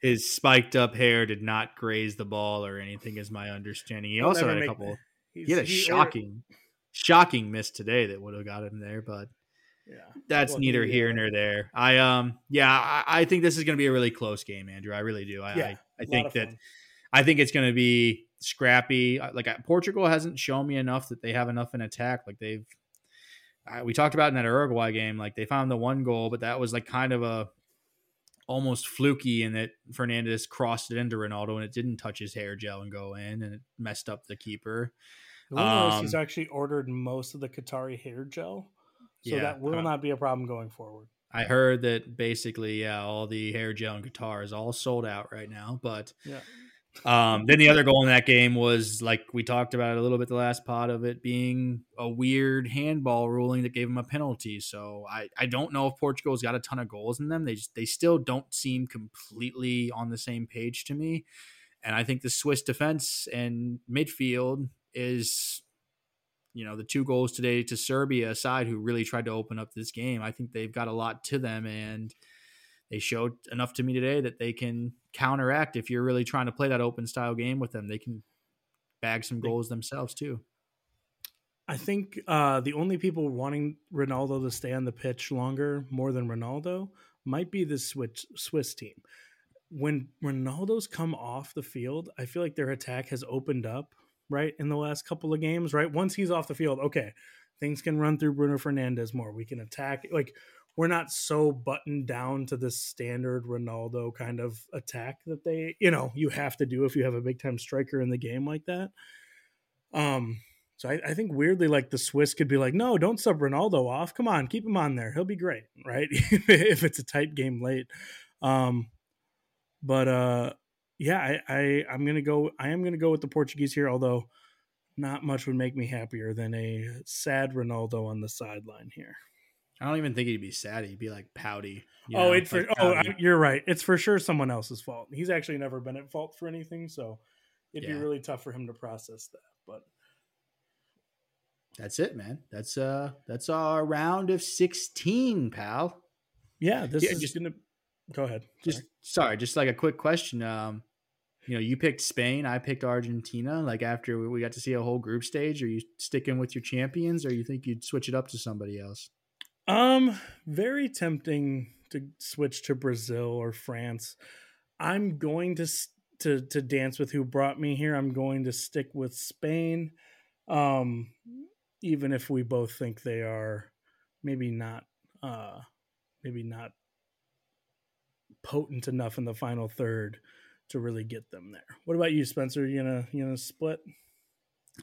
his spiked up hair did not graze the ball or anything, is my understanding. He also had a couple. He had a shocking. Or, shocking miss today that would have got him there, but yeah, that's well, neither here nor there. I um yeah, I, I think this is going to be a really close game, Andrew. I really do. I yeah, I, I think that fun. I think it's going to be scrappy. Like Portugal hasn't shown me enough that they have enough in attack. Like they've I, we talked about in that Uruguay game, like they found the one goal, but that was like kind of a almost fluky in that Fernandes crossed it into Ronaldo and it didn't touch his hair gel and go in and it messed up the keeper. Um, he's actually ordered most of the Qatari hair gel, so Yeah, that will uh, not be a problem going forward. I heard that basically, yeah, all the hair gel in Qatar is all sold out right now. But Yeah. um, then the other goal in that game was like we talked about a little bit the last pod of it being a weird handball ruling that gave him a penalty. So I, I don't know if Portugal's got a ton of goals in them. They just, they still don't seem completely on the same page to me. And I think the Swiss defense and midfield is you know the two goals today to Serbia side who really tried to open up this game. I think they've got a lot to them and they showed enough to me today that they can counteract if you're really trying to play that open style game with them. They can bag some goals themselves too. I think uh, the only people wanting Ronaldo to stay on the pitch longer, more than Ronaldo, might be the Swiss, Swiss team. When Ronaldo's come off the field, I feel like their attack has opened up, right, in the last couple of games, right? Once he's off the field, okay, things can run through Bruno Fernandes more. We can attack. Like, we're not so buttoned down to this standard Ronaldo kind of attack that they, you know, you have to do if you have a big time striker in the game like that. Um, so I, I think weirdly, like the Swiss could be like, no, don't sub Ronaldo off. Come on, keep him on there. He'll be great, right? if it's a tight game late. Um, but uh, yeah, I, I I'm gonna go. I am gonna go with the Portuguese here. Although not much would make me happier than a sad Ronaldo on the sideline here. I don't even think he'd be sad. He'd be like pouty. you oh, know, it for like oh, pouty. I, you're right. It's for sure someone else's fault. He's actually never been at fault for anything, so it'd Yeah. be really tough for him to process that. But that's it, man. That's uh that's our round of sixteen, pal. yeah, this Yeah, is just- gonna go ahead. Just Sorry. sorry, just like a quick question. Um, you know, you picked Spain, I picked Argentina. Like after we got to see a whole group stage, are you sticking with your champions, or you think you'd switch it up to somebody else? Um, very tempting to switch to Brazil or France. I'm going to to to dance with who brought me here. I'm going to stick with Spain. Um, even if we both think they are maybe not uh maybe not potent enough in the final third to really get them there. What about you, Spencer? You gonna you gonna split?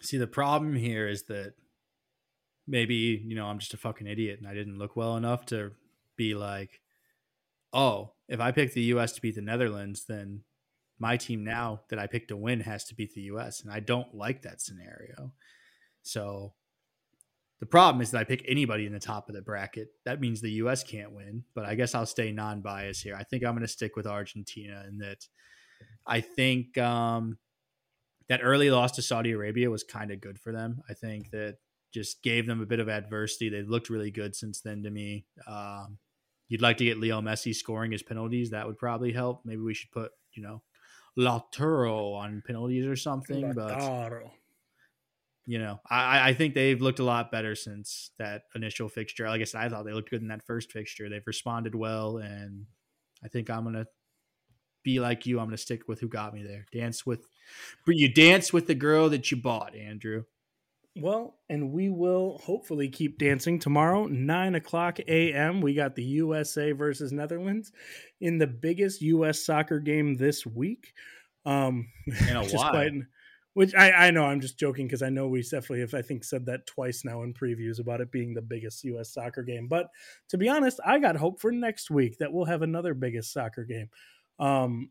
See, the problem here is that maybe, you know, I'm just a fucking idiot and I didn't look well enough to be like, oh, if I pick the US to beat the Netherlands, then my team now that I picked to win has to beat the US. And I don't like that scenario. So the problem is that I pick anybody in the top of the bracket. That means the US can't win, but I guess I'll stay non biased here. I think I'm going to stick with Argentina in that I think um, that early loss to Saudi Arabia was kind of good for them. I think that just gave them a bit of adversity. They've looked really good since then to me. Um, you'd like to get Leo Messi scoring his penalties. That would probably help. Maybe we should put, you know, Lautaro on penalties or something. But Lautaro. You know, I, I think they've looked a lot better since that initial fixture. Like I said, I thought they looked good in that first fixture. They've responded well, and I think I'm gonna be like you. I'm gonna stick with who got me there. Dance with, but you dance with the girl that you bought, Andrew. Well, and we will hopefully keep dancing tomorrow, 9 o'clock a.m. We got the USA versus Netherlands in the biggest U.S. soccer game this week. Um, In a while. quite- which I, I know I'm just joking because I know we definitely have, I think, said that twice now in previews about it being the biggest U.S. soccer game. But to be honest, I got hope for next week that we'll have another biggest soccer game. Um,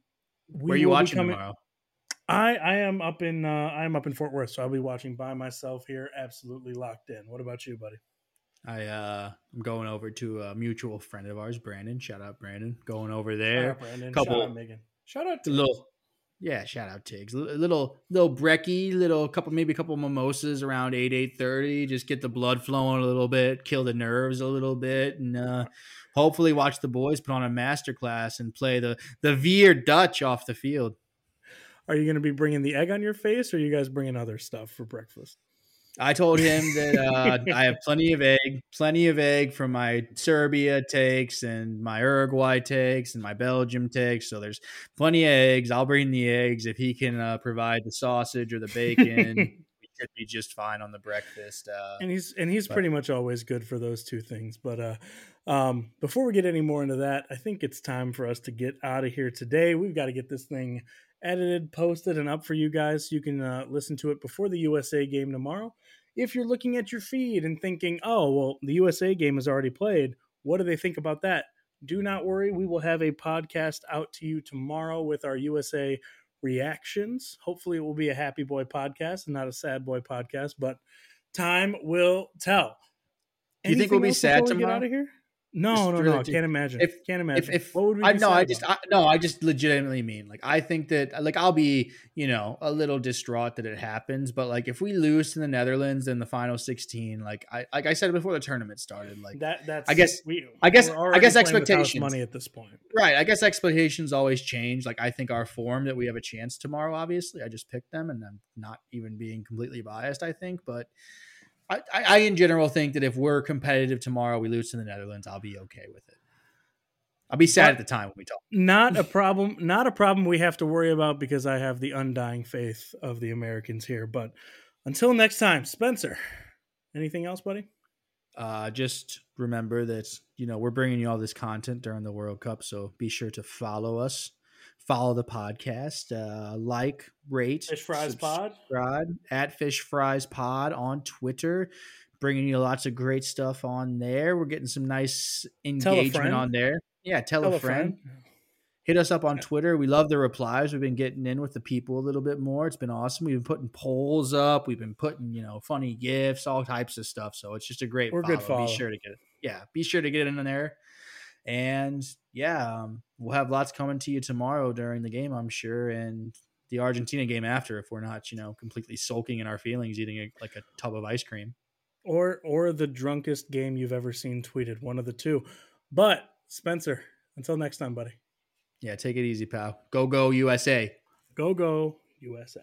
Where are you watching coming- tomorrow? I I am up in uh, I am up in Fort Worth, so I'll be watching by myself here, absolutely locked in. What about you, buddy? I uh, I'm going over to a mutual friend of ours, Brandon. Shout out, Brandon. Going over Shout there. out, Brandon. couple- Shout out, Megan. Shout out to little yeah shout out tiggs a little little brecky little couple maybe a couple mimosas around 8 8.30 just get the blood flowing a little bit kill the nerves a little bit and uh hopefully watch the boys put on a master class and play the the veer dutch off the field Are you going to be bringing the egg on your face, or you guys bringing other stuff for breakfast? I told him that uh i have plenty of egg plenty of egg from my serbia takes and my uruguay takes and my belgium takes so there's plenty of eggs i'll bring the eggs if he can uh, provide the sausage or the bacon we should be just fine on the breakfast. Uh, and he's and he's but- pretty much always good for those two things. But uh, um, before we get any more into that, I think it's time for us to get out of here today. We've got to get this thing edited, posted, and up for you guys. You can uh, listen to it before the USA game tomorrow. If you're looking at your feed and thinking, "Oh, well, the USA game is already played," what do they think about that? Do not worry. We will have a podcast out to you tomorrow with our USA reactions. Hopefully, it will be a happy boy podcast and not a sad boy podcast, but time will tell. Do you think we'll be sad we get tomorrow? out of here? No, Just no, really no. I can't imagine. if- can't imagine. if what would we I no, I just? I, no, I just legitimately mean like I think that like I'll be you know a little distraught that it happens, but like if we lose to the Netherlands in the final sixteen, like I like I said before the tournament started, like that. That's I guess- we. I guess- I guess playing with house expectations. money at this point. right, I guess expectations always change. Like I think our form that we have a chance tomorrow. Obviously, I just picked them, and I'm not even being completely biased. I think, but. I, I, I in general think that if we're competitive tomorrow, we lose to the Netherlands, I'll be okay with it. I'll be sad But- at the time when we talk. Not a problem. Not a problem we have to worry about because I have the undying faith of the Americans here. But until next time, Spencer. Anything else, buddy? uh, just remember that you know we're bringing you all this content during the World Cup, so be sure to follow us, follow the podcast, uh, like, rate, Fish Fries Pod. at Fish Fries Pod on Twitter. Bringing you lots of great stuff on there. We're getting some nice engagement on there. Yeah, tell, Tell a friend. Hit us up on Twitter. We love the replies. We've been getting in with the people a little bit more. It's been awesome. We've been putting polls up. We've been putting, you know, funny gifs, all types of stuff. So it's just a great We're follow. good follow. Be sure to get it. Yeah, be sure to get in there. And yeah, um, we'll have lots coming to you tomorrow during the game, I'm sure, and the Argentina game after if we're not, you know, completely sulking in our feelings, eating a, like a tub of ice cream. Or or the drunkest game you've ever seen tweeted. One of the two. But Spencer, until next time, buddy. Yeah, take it easy, pal. Go, go, USA. Go go USA.